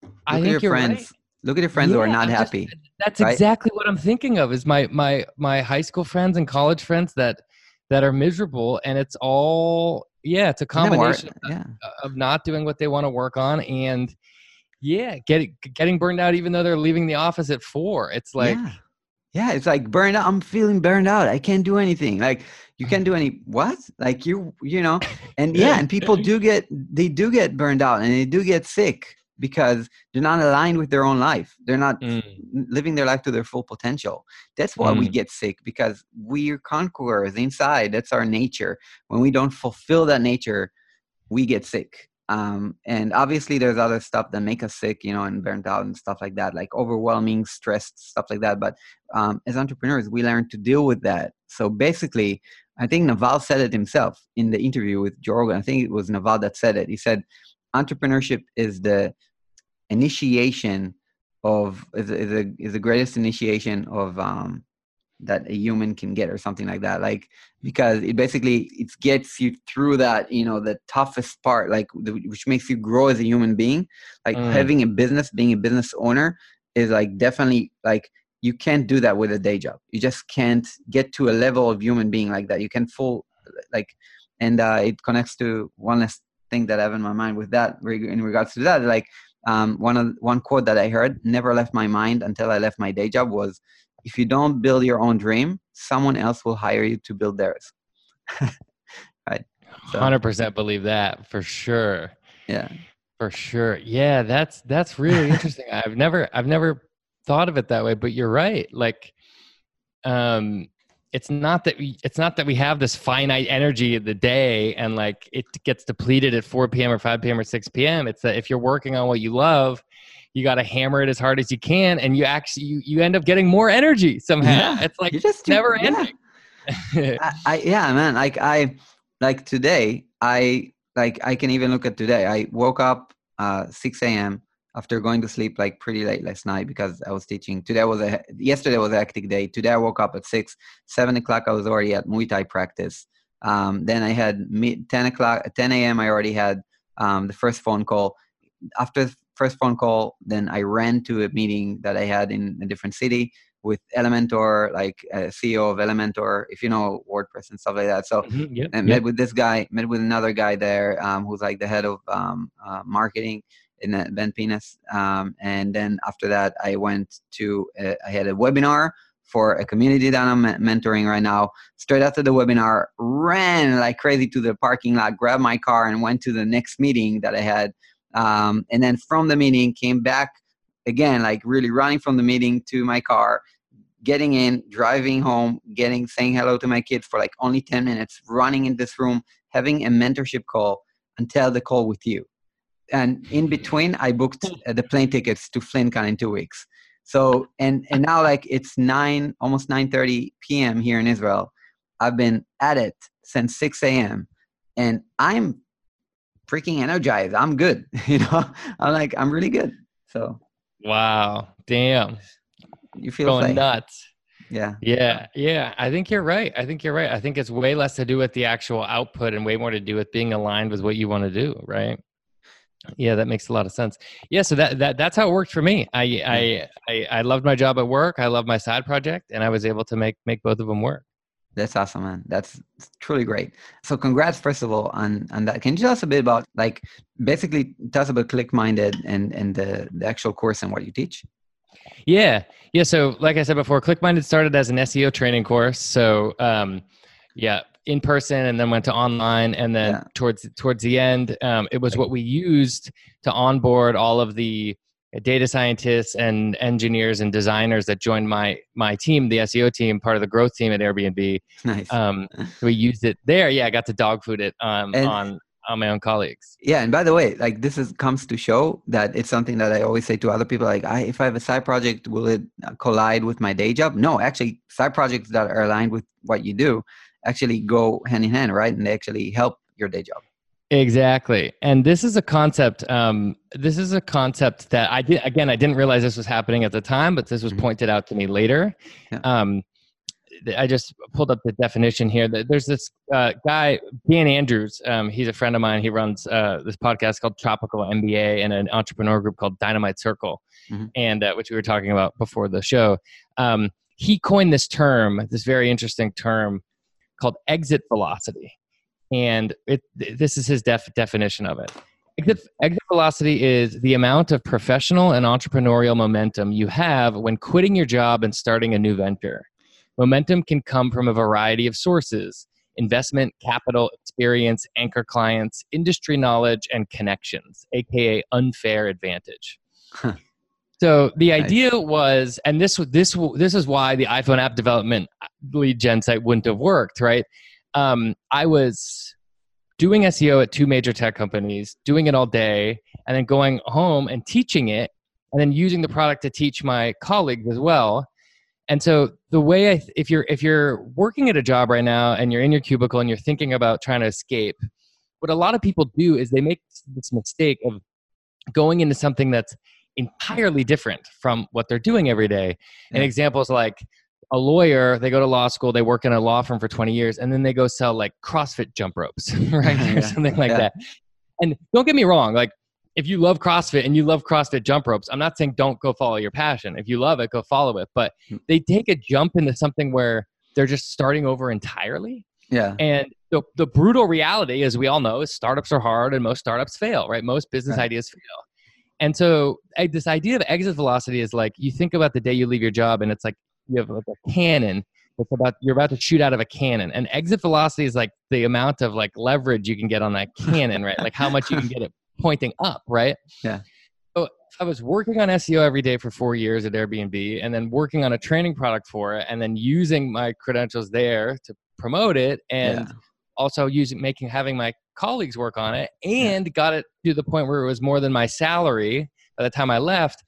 look I at think your you're friends right. look at your friends who are not I'm just- happy That's right? exactly what I'm thinking of. Is my my my high school friends and college friends that that are miserable, and it's all yeah, it's a combination of, yeah of not doing what they want to work on, and yeah, getting getting burned out even though they're leaving the office at four. It's like yeah. Yeah it's like burned out i'm feeling burned out i can't do anything like you can't do any what? Like you you know and yeah and people do get they do get burned out and they do get sick because they're not aligned with their own life they're not Mm. living their life to their full potential. That's why we Mm. get sick because we're conquerors inside that's our nature. When we don't fulfill that nature we get sick um, and obviously there's other stuff that make us sick you know and burnt out and stuff like that like overwhelming stressed, stuff like that but um, as entrepreneurs we learn to deal with that. So basically i think naval said it himself in the interview with joe rogan i think it was naval that said it. He said entrepreneurship is the initiation of is, is, a, is the greatest initiation of um, that a human can get or something like that like because it basically it gets you through that you know the toughest part like the, which makes you grow as a human being. Like Mm. having a business being a business owner is like definitely like you can't do that with a day job. You just can't get to a level of human being like that. You can full like and uh, it connects to one last thing that i have in my mind with that in regards to that like um, one of one quote that i heard never left my mind until i left my day job was if you don't build your own dream someone else will hire you to build theirs right So- Hundred percent believe that for sure. yeah For sure. Yeah, that's that's really interesting. I've never I've never thought of it that way, but you're right. Like um it's not that we it's not that we have this finite energy of the day and like it gets depleted at 4 p.m or 5 p.m or 6 p.m it's that if you're working on what you love you got to hammer it as hard as you can and you actually you, you end up getting more energy somehow yeah, it's like just never yeah. ending I, I, yeah man like i like today i like i can even look at today i woke up uh 6 a.m after going to sleep like pretty late last night because I was teaching. Today was a yesterday was a hectic day. Today I woke up at six, seven o'clock. I was already at Muay Thai practice. Um, then I had me, ten o'clock, ten a.m. I already had um, the first phone call. After first phone call, then I ran to a meeting that I had in a different city with Elementor, like CEO of Elementor, if you know WordPress and stuff like that. So mm-hmm, yep, and yep. met with this guy, met with another guy there um, who's like the head of um, uh, marketing in that Ben Pines. Um, and then after that, I went to, a, I had a webinar for a community that I'm mentoring right now. Straight after the webinar, ran like crazy to the parking lot, grabbed my car, and went to the next meeting that I had. Um, and then from the meeting, came back again, like really running from the meeting to my car, getting in, driving home, getting saying hello to my kids for like only 10 minutes, running in this room, having a mentorship call until the call with you. And in between i booked uh, the plane tickets to FlynnCon in two weeks. So and and now like it's 9 almost 9.30 p.m here in israel. I've been at it since 6 a.m and i'm freaking energized. I'm good you know? I'm like i'm really good. So wow. Damn. you feel going nuts. Yeah. Yeah. Yeah. I think you're right. I think you're right. I think it's way less to do with the actual output and way more to do with being aligned with what you want to do right? Yeah, that makes a lot of sense. Yeah, so that, that that's how it worked for me. I, I I I loved my job at work. I loved my side project, and I was able to make make both of them work. That's awesome, man. That's truly great. So, congrats first of all on on that. Can you tell us a bit about like basically tell us about Click Minded and and the, the actual course and what you teach? Yeah, yeah. So, like I said before, Click Minded started as an SEO training course. So, um, yeah, in person and then went to online and then yeah. towards towards the end um, it was what we used to onboard all of the data scientists and engineers and designers that joined my my team the seo team part of the growth team at airbnb. Nice. Um, we used it there. Yeah i got to dog food it um, on on my own colleagues. Yeah and by the way like this is comes to show that it's something that i always say to other people like I, if i have a side project will it collide with my day job? No actually side projects that are aligned with what you do actually go hand in hand, right? And they actually help your day job. Exactly. And this is a concept. Um, this is a concept that I did, again, I didn't realize this was happening at the time, but this was mm-hmm. pointed out to me later. Yeah. Um, I just pulled up the definition here. There's this uh, guy, Dan Andrews. Um, he's a friend of mine. He runs uh, this podcast called Tropical MBA and an entrepreneur group called Dynamite Circle, mm-hmm. and uh, which we were talking about before the show. Um, he coined this term, this very interesting term called exit velocity. And it, this is his def, definition of it. Hmm. Exit, exit velocity is the amount of professional and entrepreneurial momentum you have when quitting your job and starting a new venture. Momentum can come from a variety of sources investment, capital, experience, anchor clients, industry knowledge, and connections, aka unfair advantage. So the nice. idea was, and this this this is why the iPhone app development lead gen site wouldn't have worked, right? Um, I was doing SEO at two major tech companies, doing it all day, and then going home and teaching it, and then using the product to teach my colleagues as well. And so the way I, if you're if you're working at a job right now and you're in your cubicle and you're thinking about trying to escape, what a lot of people do is they make this mistake of going into something that's entirely different from what they're doing every day. And examples like a lawyer, they go to law school, they work in a law firm for 20 years, and then they go sell like CrossFit jump ropes, right? Yeah. or something like yeah. that. And don't get me wrong, like if you love CrossFit and you love CrossFit jump ropes, I'm not saying don't go follow your passion. If you love it, go follow it. But hmm. they take a jump into something where they're just starting over entirely. Yeah. And the, the brutal reality, as we all know, is startups are hard and most startups fail, right? Most business right. ideas fail. And so this idea of exit velocity is like you think about the day you leave your job and it's like you have like a cannon it's about you're about to shoot out of a cannon. And exit velocity is like the amount of like leverage you can get on that cannon right? Like how much you can get it pointing up right? Yeah. So I was working on SEO every day for four years at Airbnb, and then working on a training product for it, and then using my credentials there to promote it, and Yeah. also using making having my colleagues work on it, and got it to the point where it was more than my salary by the time I left.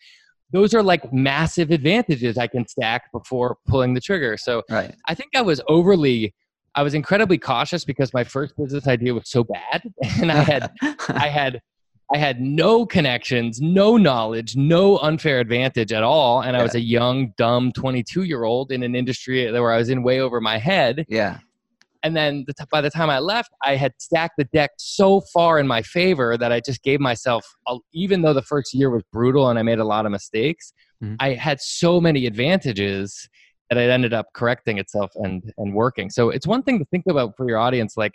Those are like massive advantages I can stack before pulling the trigger. So Right. I think I was overly, I was incredibly cautious because my first business idea was so bad, and I had I had I had no connections, no knowledge, no unfair advantage at all, and I was a young, dumb 22 year old in an industry where I was in way over my head. yeah. And then the t- by the time I left, I had stacked the deck so far in my favor that I just gave myself, a, even though the first year was brutal and I made a lot of mistakes, Mhm. I had so many advantages that it ended up correcting itself and and working. So it's one thing to think about for your audience, like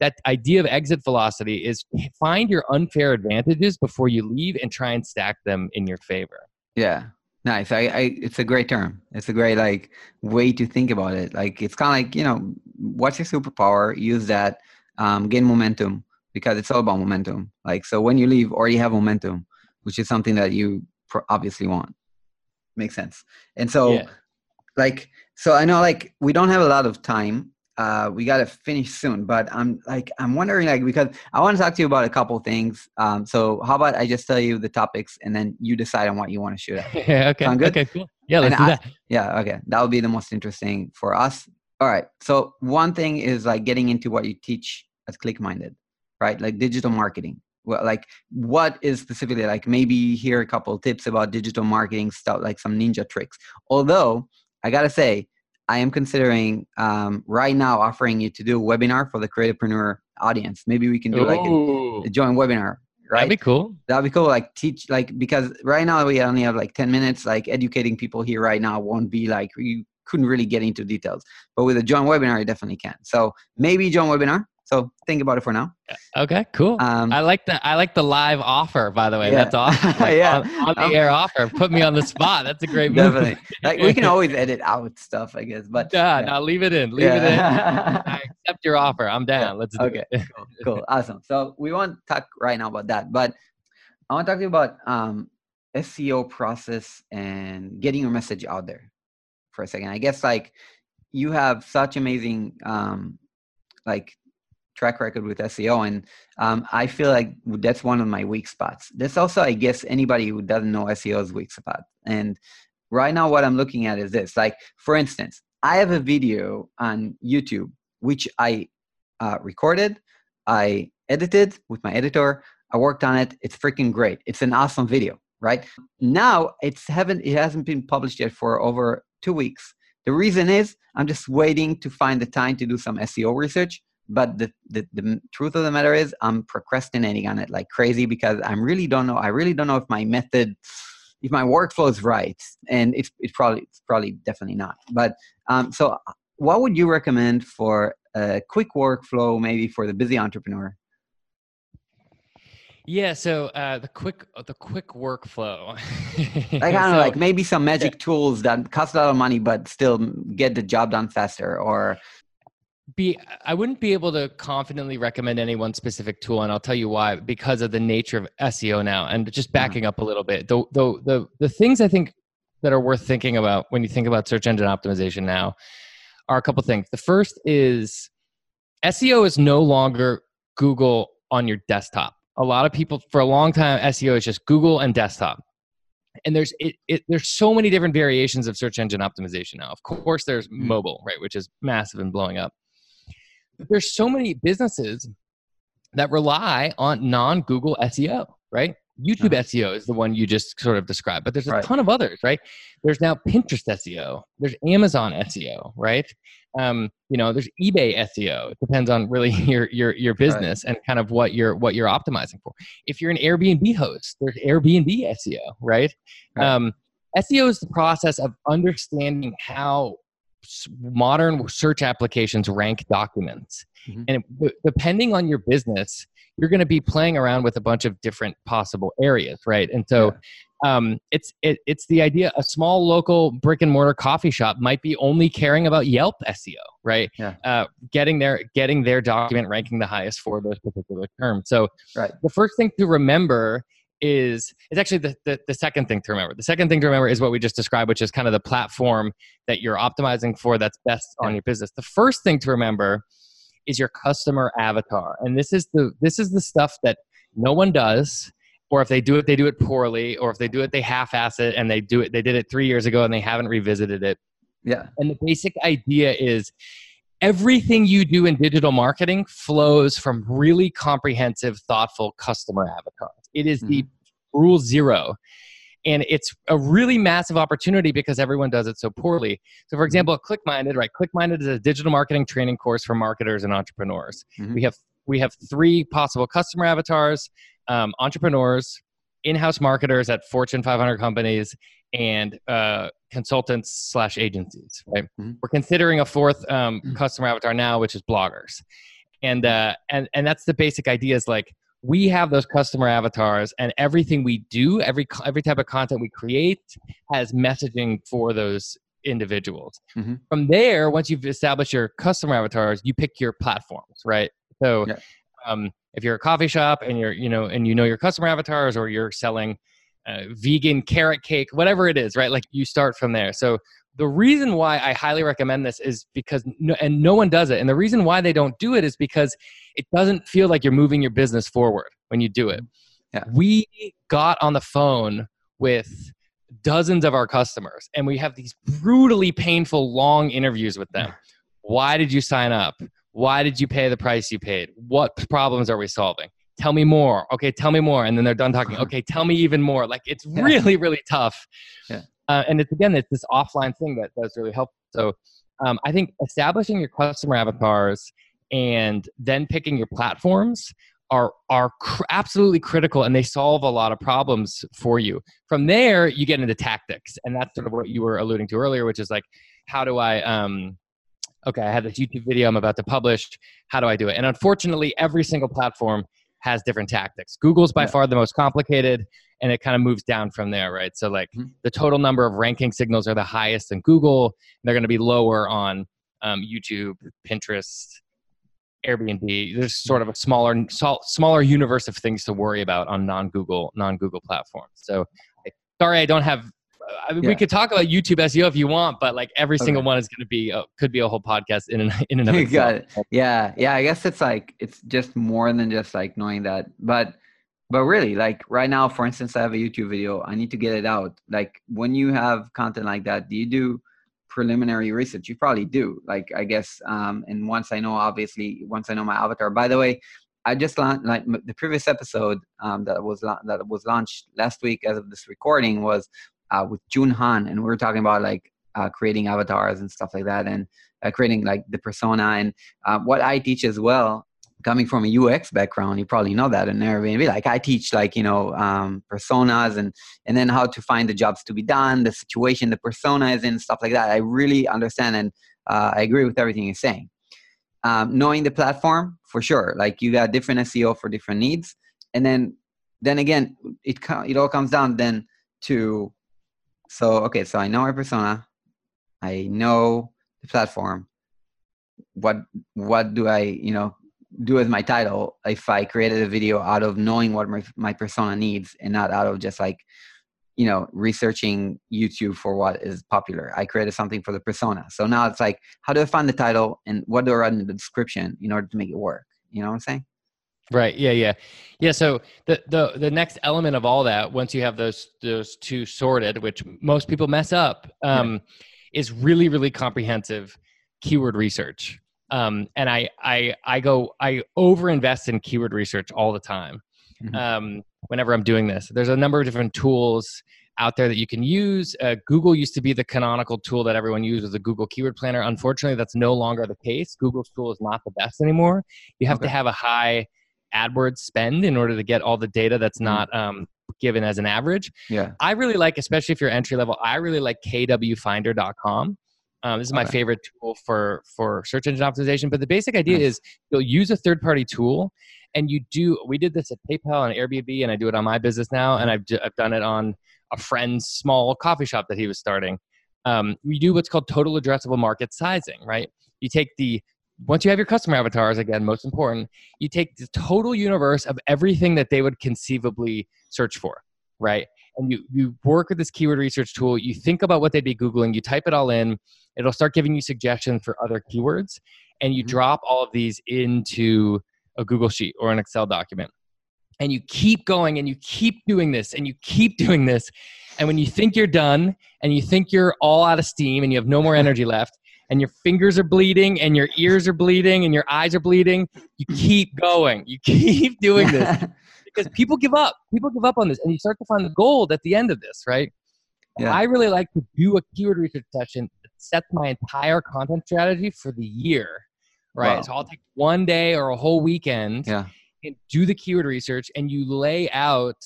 that idea of exit velocity is find your unfair advantages before you leave and try and stack them in your favor. Yeah. Nice. I, I it's a great term. It's a great like way to think about it. Like it's kind of like, you know, what's your superpower? Use that, um, gain momentum because it's all about momentum. Like so when you leave already have momentum, which is something that you obviously want. Makes sense. And so Yeah. like so i know like we don't have a lot of time uh we got to finish soon but i'm like i'm wondering like because i want to talk to you about a couple things um so how about i just tell you the topics and then you decide on what you want to shoot at yeah. Okay. Sound good? Okay. Cool. Yeah. Let's And do I- that. yeah okay that would be the most interesting for us all right so one thing is like getting into what you teach at click minded right like digital marketing well like what is specifically like maybe hear a couple tips about digital marketing stuff like some ninja tricks although i gotta say i am considering um, right now offering you to do a webinar for the creativepreneur audience maybe we can do like a, a joint webinar right That'd be cool. That'd be cool. Like teach, like because right now we only have like ten minutes. Like educating people here right now won't be like you couldn't really get into details. But with a joint webinar, you definitely can. So maybe joint webinar. So think about it for now. Okay. Cool. Um, I like the I like the live offer. By the way, Yeah. that's awesome. Like, Yeah. on, on the Um, air offer. Put me on the spot. That's a great move. definitely. like we can always edit out stuff, I guess. But Yeah, yeah. no, leave it in. Leave it in. I accept your offer. I'm down. Let's do Okay. it. cool, cool, awesome. So we won't talk right now about that, but I want to talk to you about um, SEO process and getting your message out there for a second. I guess like you have such amazing um, like track record with SEO, and um, I feel like that's one of my weak spots. That's also, I guess, anybody who doesn't know SEO's weak spot. And right now, what I'm looking at is this. Like, for instance, I have a video on YouTube which I uh, recorded, I edited with my editor. I worked on it. It's freaking great. It's an awesome video, right? Now it's haven't it hasn't been published yet for over two weeks. The reason is I'm just waiting to find the time to do some SEO research. But the, the, the truth of the matter is I'm procrastinating on it like crazy because I really don't know. I really don't know if my method, if my workflow is right. And it's, it's probably, it's probably definitely not. But um, so what would you recommend for a quick workflow, maybe for the busy entrepreneur? Yeah. So uh, the quick the quick workflow. I don't know, So- like maybe some magic tools that cost a lot of money, but still get the job done faster or be I wouldn't be able to confidently recommend any one specific tool, and I'll tell you why. Because of the nature of SEO now, and just mm-hmm. backing up a little bit, the the the the things I think that are worth thinking about when you think about search engine optimization now are a couple things. The first is SEO is no longer Google on your desktop. A lot of people for a long time SEO is just Google and desktop. And there's it, it there's so many different variations of search engine optimization now. Of course there's mm-hmm. mobile, right, which is massive and blowing up. There's so many businesses that rely on non-Google SEO, right? YouTube Uh-huh. SEO is the one you just sort of described, but there's a Right. ton of others, right? There's now Pinterest SEO, there's Amazon SEO, right? Um, you know, there's eBay SEO. It depends on really your your your business and kind of what you're what you're optimizing for. If you're an Airbnb host, there's Airbnb SEO, right? Right. Um, SEO is the process of understanding how modern search applications rank documents. Mhm. And it, depending on your business, you're going to be playing around with a bunch of different possible areas, right? And so um, it's it, it's the idea a small local brick and mortar coffee shop might be only caring about Yelp SEO, right? Yeah. Uh, getting their getting their document ranking the highest for those particular terms. So Right. the first thing to remember is it's actually the, the, the second thing to remember. The second thing to remember is what we just described, which is kind of the platform that you're optimizing for that's best on your business. The first thing to remember is your customer avatar, and this is the this is the stuff that no one does. Or if they do it, they do it poorly. Or if they do it, they half-ass it, and they do it. They did it three years ago, and they haven't revisited it. Yeah. And the basic idea is everything you do in digital marketing flows from really comprehensive, thoughtful customer avatars. It is mm-hmm. the rule zero. And it's a really massive opportunity because everyone does it so poorly. So, for mm-hmm. example, ClickMinded, right? ClickMinded is a digital marketing training course for marketers and entrepreneurs. Mm-hmm. We have we have three possible customer avatars: um, entrepreneurs, in-house marketers at Fortune 500 companies, and uh, consultants slash agencies. Right? Mm-hmm. We're considering a fourth um, mm-hmm. customer avatar now, which is bloggers, and uh, and and that's the basic idea. Is like we have those customer avatars and everything we do every every type of content we create has messaging for those individuals mm-hmm. from there once you've established your customer avatars you pick your platforms right so yeah. um, if you're a coffee shop and you're you know and you know your customer avatars or you're selling uh, vegan carrot cake whatever it is right like you start from there so the reason why I highly recommend this is because, no, and no one does it. And the reason why they don't do it is because it doesn't feel like you're moving your business forward when you do it. Yeah. We got on the phone with dozens of our customers and we have these brutally painful long interviews with them. Why did you sign up? Why did you pay the price you paid? What problems are we solving? Tell me more. Okay, tell me more. And then they're done talking. Okay, tell me even more. Like it's really, really tough. Yeah. Uh, and it's again, it's this offline thing that does really help. So um, I think establishing your customer avatars and then picking your platforms are are cr- absolutely critical and they solve a lot of problems for you from there you get into tactics and that's sort of what you were alluding to earlier which is like how do i um okay i have this youtube video i'm about to publish how do i do it and unfortunately every single platform has different tactics. Google's by yeah. far the most complicated, and it kind of moves down from there, right? So, like mm-hmm. the total number of ranking signals are the highest in Google, they're going to be lower on um, YouTube, Pinterest, Airbnb. There's sort of a smaller, smaller universe of things to worry about on non-Google, non-Google platforms. So, sorry, I don't have I mean, yeah. we could talk about YouTube SEO if you want, but like every okay. single one is going to be a, could be a whole podcast in and in and of itself. It. Yeah, yeah. I guess it's like it's just more than just like knowing that, but but really, like right now, for instance, I have a YouTube video. I need to get it out. Like when you have content like that, do you do preliminary research? You probably do. Like I guess, um, and once I know, obviously, once I know my avatar. By the way, I just launched like the previous episode um, that was la- that was launched last week as of this recording was uh, with Jun Han, and we were talking about like uh, creating avatars and stuff like that, and uh, creating like the persona. And uh, what I teach as well, coming from a UX background, you probably know that in Airbnb. Like I teach like you know um, personas and and then how to find the jobs to be done, the situation the persona is in, stuff like that. I really understand and uh, I agree with everything you're saying. Um, knowing the platform for sure, like you got different SEO for different needs, and then then again, it it all comes down then to so okay so i know my persona. I know the platform. What what do i you know do as my title if i created a video out of knowing what my, my persona needs and not out of just like you know researching youtube for what is popular? I created something for the persona. So now it's like how do i find the title and what do i write in the description in order to make it work? You know what i'm saying Right. Yeah. Yeah. Yeah. So the the the next element of all that, once you have those those two sorted, which most people mess up, um, is really really comprehensive keyword research. Um, and I I I go I over invest in keyword research all the time. Mm-hmm. Um, whenever I'm doing this, there's a number of different tools out there that you can use. Uh, Google used to be the canonical tool that everyone used was the Google Keyword Planner. Unfortunately, that's no longer the case. Google's tool is not the best anymore. You have okay. to have a high AdWords spend in order to get all the data that's mm. not um, given as an average. Yeah. I really like, especially if you're entry level, I really like kwfinder.com. Um, this is my okay. favorite tool for for search engine optimization. But the basic idea nice. is you'll use a third party tool, and you do. We did this at PayPal and Airbnb, and I do it on my business now, and I've I've done it on a friend's small coffee shop that he was starting. Um, we do what's called total addressable market sizing, right? You take the once you have your customer avatars, again, most important, you take the total universe of everything that they would conceivably search for, right? And you you work with this keyword research tool. You think about what they'd be googling. You type it all in. It'll start giving you suggestions for other keywords, and you mm-hmm. drop all of these into a Google sheet or an Excel document. And you keep going and you keep doing this and you keep doing this. And when you think you're done and you think you're all out of steam and you have no more energy left, and your fingers are bleeding and your ears are bleeding and your eyes are bleeding, you keep going. You keep doing this because people give up. People give up on this, and you start to find the gold at the end of this, right? Yeah. I really like to do a keyword research session that sets my entire content strategy for the year, right? Wow. So I'll take one day or a whole weekend yeah. and do the keyword research, and you lay out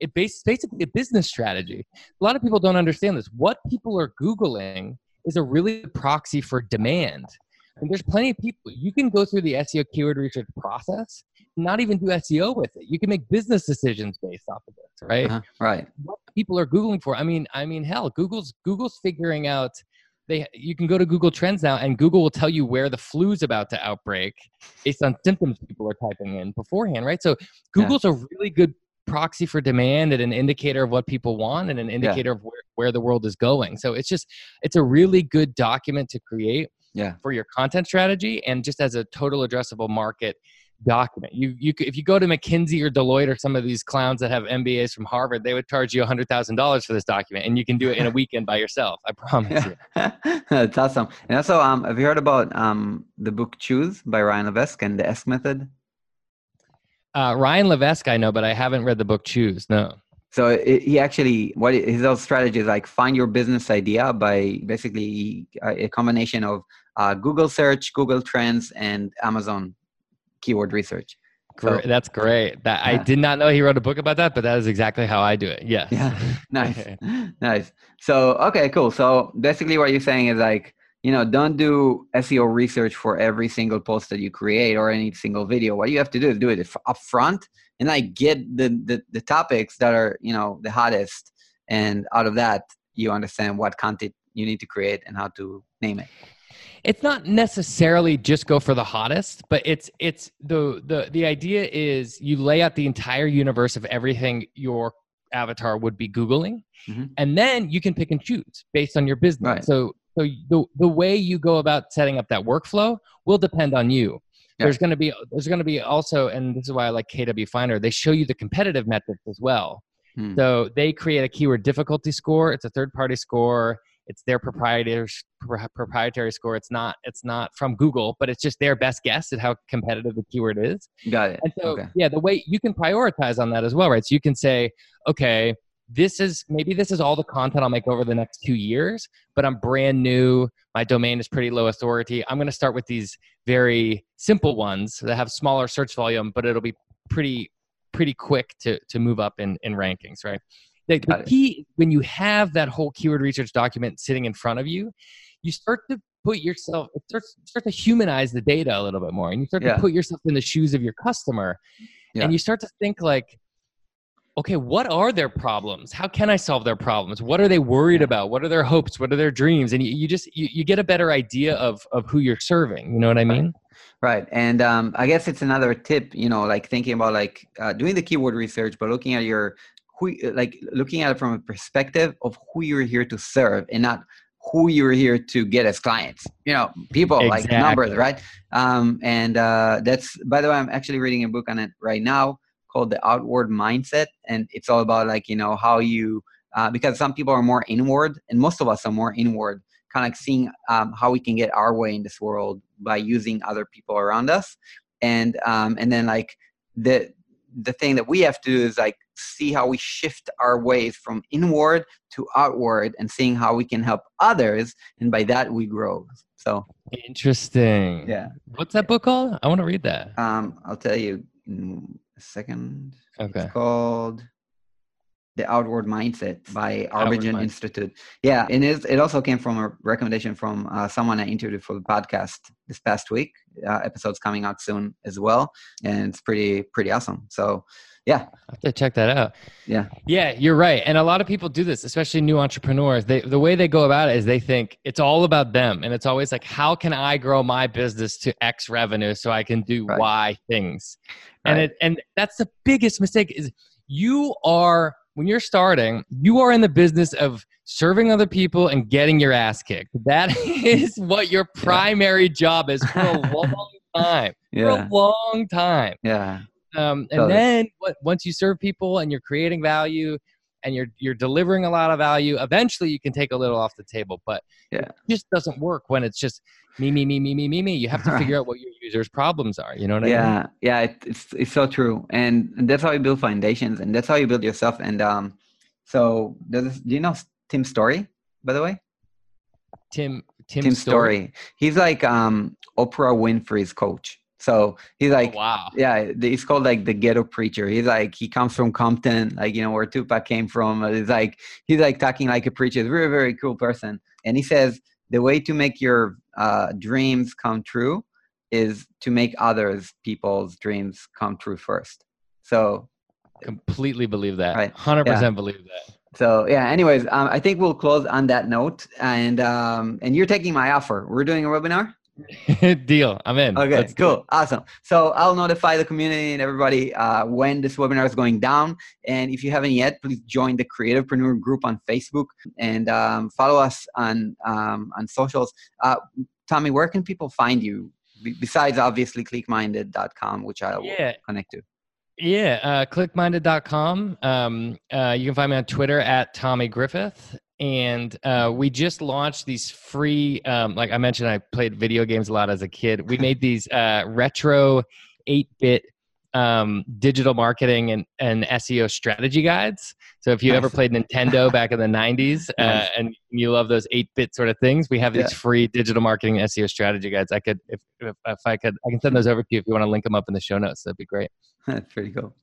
it basically a business strategy. A lot of people don't understand this. What people are Googling is a really good proxy for demand. And there's plenty of people. You can go through the SEO keyword research process, not even do SEO with it. You can make business decisions based off of this, right? Uh-huh. Right. What people are googling for. I mean, I mean, hell, Google's Google's figuring out. They you can go to Google Trends now, and Google will tell you where the flu's about to outbreak based on symptoms people are typing in beforehand, right? So Google's yeah. a really good proxy for demand and an indicator of what people want and an indicator yeah. of where, where the world is going. So it's just it's a really good document to create yeah. for your content strategy and just as a total addressable market document. You you if you go to McKinsey or Deloitte or some of these clowns that have MBAs from Harvard, they would charge you hundred thousand dollars for this document, and you can do it in a weekend by yourself. I promise you. That's awesome. And also, um, have you heard about um the book Choose by Ryan Levesque and the ASK method? Uh, Ryan Levesque, I know, but I haven't read the book Choose. No. So it, he actually, what his whole strategy is like find your business idea by basically a, combination of uh, Google search, Google Trends, and Amazon keyword research. So, That's great. That yeah. I did not know he wrote a book about that, but that is exactly how I do it. Yes. Yeah. Nice. nice. So okay, cool. So basically, what you're saying is like you know don't do seo research for every single post that you create or any single video what you have to do is do it up front and like get the, the the topics that are you know the hottest and out of that you understand what content you need to create and how to name it it's not necessarily just go for the hottest but it's it's the the the idea is you lay out the entire universe of everything your avatar would be googling mm-hmm. and then you can pick and choose based on your business right. so so the, the way you go about setting up that workflow will depend on you. Yeah. There's going to be there's going to be also, and this is why I like KW Finder. They show you the competitive metrics as well. Hmm. So they create a keyword difficulty score. It's a third party score. It's their proprietary proprietary score. It's not it's not from Google, but it's just their best guess at how competitive the keyword is. Got it. And so okay. yeah, the way you can prioritize on that as well, right? So you can say, okay, this is maybe this is all the content I'll make over the next two years, but I'm brand new. My domain is pretty low authority. I'm going to start with these very simple ones that have smaller search volume, but it'll be pretty pretty quick to to move up in in rankings, right? The, the key when you have that whole keyword research document sitting in front of you, you start to put yourself start start to humanize the data a little bit more, and you start yeah. to put yourself in the shoes of your customer, yeah. and you start to think like okay, what are their problems? How can I solve their problems? What are they worried about? What are their hopes? What are their dreams? And you, you just you, you get a better idea of of who you're serving. You know what I mean? Right. And um, I guess it's another tip. You know, like thinking about like uh, doing the keyword research, but looking at your who like looking at it from a perspective of who you're here to serve, and not who you're here to get as clients. You know, people exactly. like numbers, right? Um, and uh, that's by the way, I'm actually reading a book on it right now called the outward mindset and it's all about like you know how you uh, because some people are more inward and most of us are more inward kind of like seeing um, how we can get our way in this world by using other people around us. And um, and then like the the thing that we have to do is like see how we shift our ways from inward to outward and seeing how we can help others and by that we grow. So interesting. yeah. What's that book called? I want to read that. Um i'll tell you a second. Okay. It's called the Outward Mindset by Arbinger Institute. Yeah, and it, it also came from a recommendation from uh, someone I interviewed for the podcast this past week. Uh, episodes coming out soon as well, and it's pretty pretty awesome. So yeah. I have to check that out. Yeah. Yeah you're right. And a lot of people do this especially new entrepreneurs. They the way they go about it is they think it's all about them. And it's always like how can i grow my business to x revenue so i can do right. y things? Right. and it and that's the biggest mistake is you are when you're starting you are in the business of serving other people and getting your ass kicked. That is what your primary yeah. job is for a long time. Yeah. for a long time. Yeah um, and then what, once you serve people and you're creating value and you're you're delivering a lot of value, eventually you can take a little off the table. But yeah. it just doesn't work when it's just me, me, me, me, me, me, me. You have to figure out what your users' problems are. You know what yeah, I mean? Yeah, it, it's it's so true, and, that's how you build foundations, and that's how you build yourself. And um, so does do you know Tim Storey, by the way? Tim Tim, Tim Storey. Storey. He's like um Oprah Winfrey's coach. So he's like, oh, wow, yeah, he's called like the ghetto preacher. He's like, he comes from Compton, like you know where Tupac came from. It's like he's like talking like a preacher. He's a very very cool person, and he says the way to make your uh, dreams come true is to make others people's dreams come true first. So completely believe that. Right. Hundred yeah. percent believe that. So yeah. Anyways, um, I think we'll close on that note, and um, and you're taking my offer. We're doing a webinar. Deal. I'm in. Okay, Let's cool. Awesome. So I'll notify the community and everybody uh, when this webinar is going down. And if you haven't yet, please join the Creativepreneur group on Facebook and um, follow us on um, on socials. Uh, Tommy, where can people find you besides obviously clickminded.com, which I will yeah. connect to? Yeah, uh, clickminded.com. Um, uh, you can find me on Twitter at Tommy Griffith and uh, we just launched these free um, like i mentioned i played video games a lot as a kid. We made these uh, retro 8-bit um, digital marketing and, and seo strategy guides. So if you nice. ever played nintendo back in the 90s uh, nice. and you love those 8-bit sort of things we have these yeah. free digital marketing seo strategy guides. I could if, if, if i could i can send those over to you if you want to link them up in the show notes. That'd be great. That's pretty cool.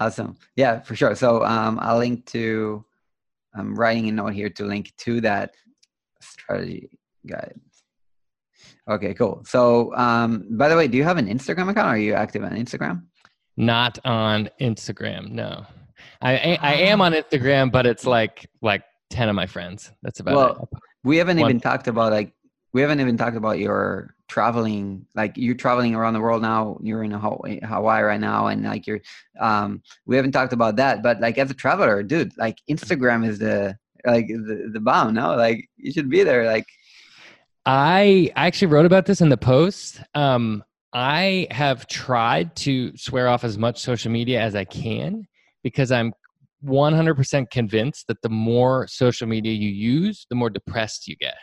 Awesome. Yeah for sure. So um, i'll link to I'm writing a note here to link to that strategy guide. Okay, cool. So, um, by the way, do you have an Instagram account? Are you active on Instagram? Not on Instagram. No, I I am on Instagram, but it's like like ten of my friends. That's about well, it. We haven't One. even talked about like we haven't even talked about your traveling like you're traveling around the world now you're in hawaii, right now and like you're um we haven't talked about that but like as a traveler dude like instagram is the like the, the bomb no? Like you should be there like i i actually wrote about this in the post. Um i have tried to swear off as much social media as i can because i'm 100% convinced that the more social media you use the more depressed you get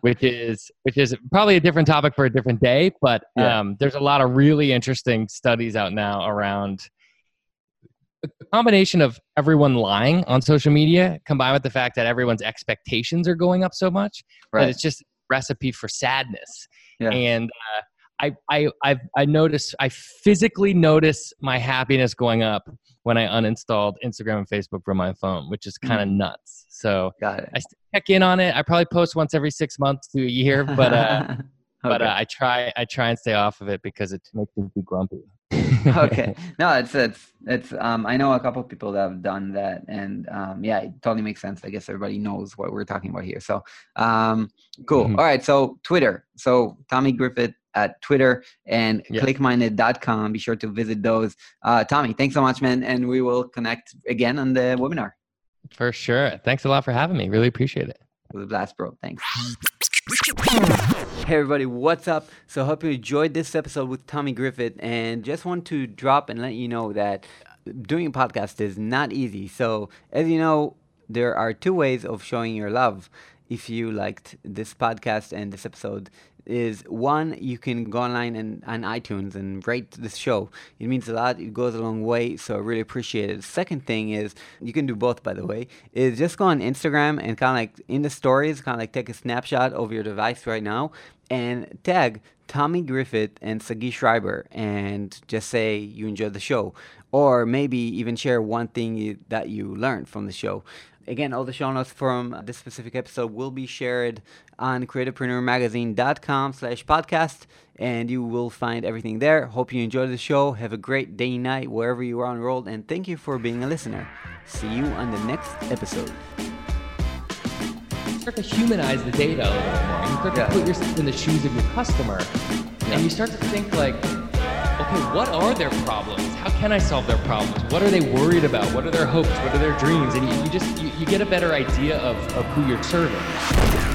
which is which is probably a different topic for a different day. But yeah. um, there's a lot of really interesting studies out now around a combination of everyone lying on social media combined with the fact that everyone's expectations are going up so much right. that it's just recipe for sadness. Yeah. And uh, I, I, I've, I notice, I physically notice my happiness going up when I uninstalled Instagram and Facebook from my phone, which is kind of mm. nuts. So. I check in on it. I probably post once every six months to a year, but uh, okay. but uh, I try I try and stay off of it because it makes me too grumpy. okay, no, it's it's it's. Um, I know a couple people that have done that, and um, yeah, it totally makes sense. I guess everybody knows what we're talking about here. So, um, cool. Mm-hmm. All right, so Twitter. So Tommy Griffith at Twitter and yeah. clickminded.com. Be sure to visit those. Uh, Tommy, thanks so much, man. And we will connect again on the webinar. For sure. Thanks a lot for having me. Really appreciate it. It was a blast, bro. Thanks. Hey everybody, what's up? So hope you enjoyed this episode with Tommy Griffith and just want to drop and let you know that doing a podcast is not easy. So as you know, there are two ways of showing your love. If you liked this podcast and this episode, is one you can go online and on iTunes and rate this show. It means a lot. It goes a long way, so I really appreciate it. Second thing is you can do both, by the way. Is just go on Instagram and kind of like in the stories, kind of like take a snapshot of your device right now and tag Tommy Griffith and Sagi Schreiber and just say you enjoyed the show. Or maybe even share one thing you, that you learned from the show. Again, all the show notes from this specific episode will be shared on creativepreneurmagazine.com slash podcast, and you will find everything there. Hope you enjoyed the show. Have a great day, night, wherever you are on the world, and thank you for being a listener. See you on the next episode. start to humanize the data a little more. You start to Yeah. put yourself in the shoes of your customer, and you start to think like, okay, what are their problems? How can I solve their problems? What are they worried about? What are their hopes? What are their dreams? And you, you just you, you get a better idea of, of who you're serving.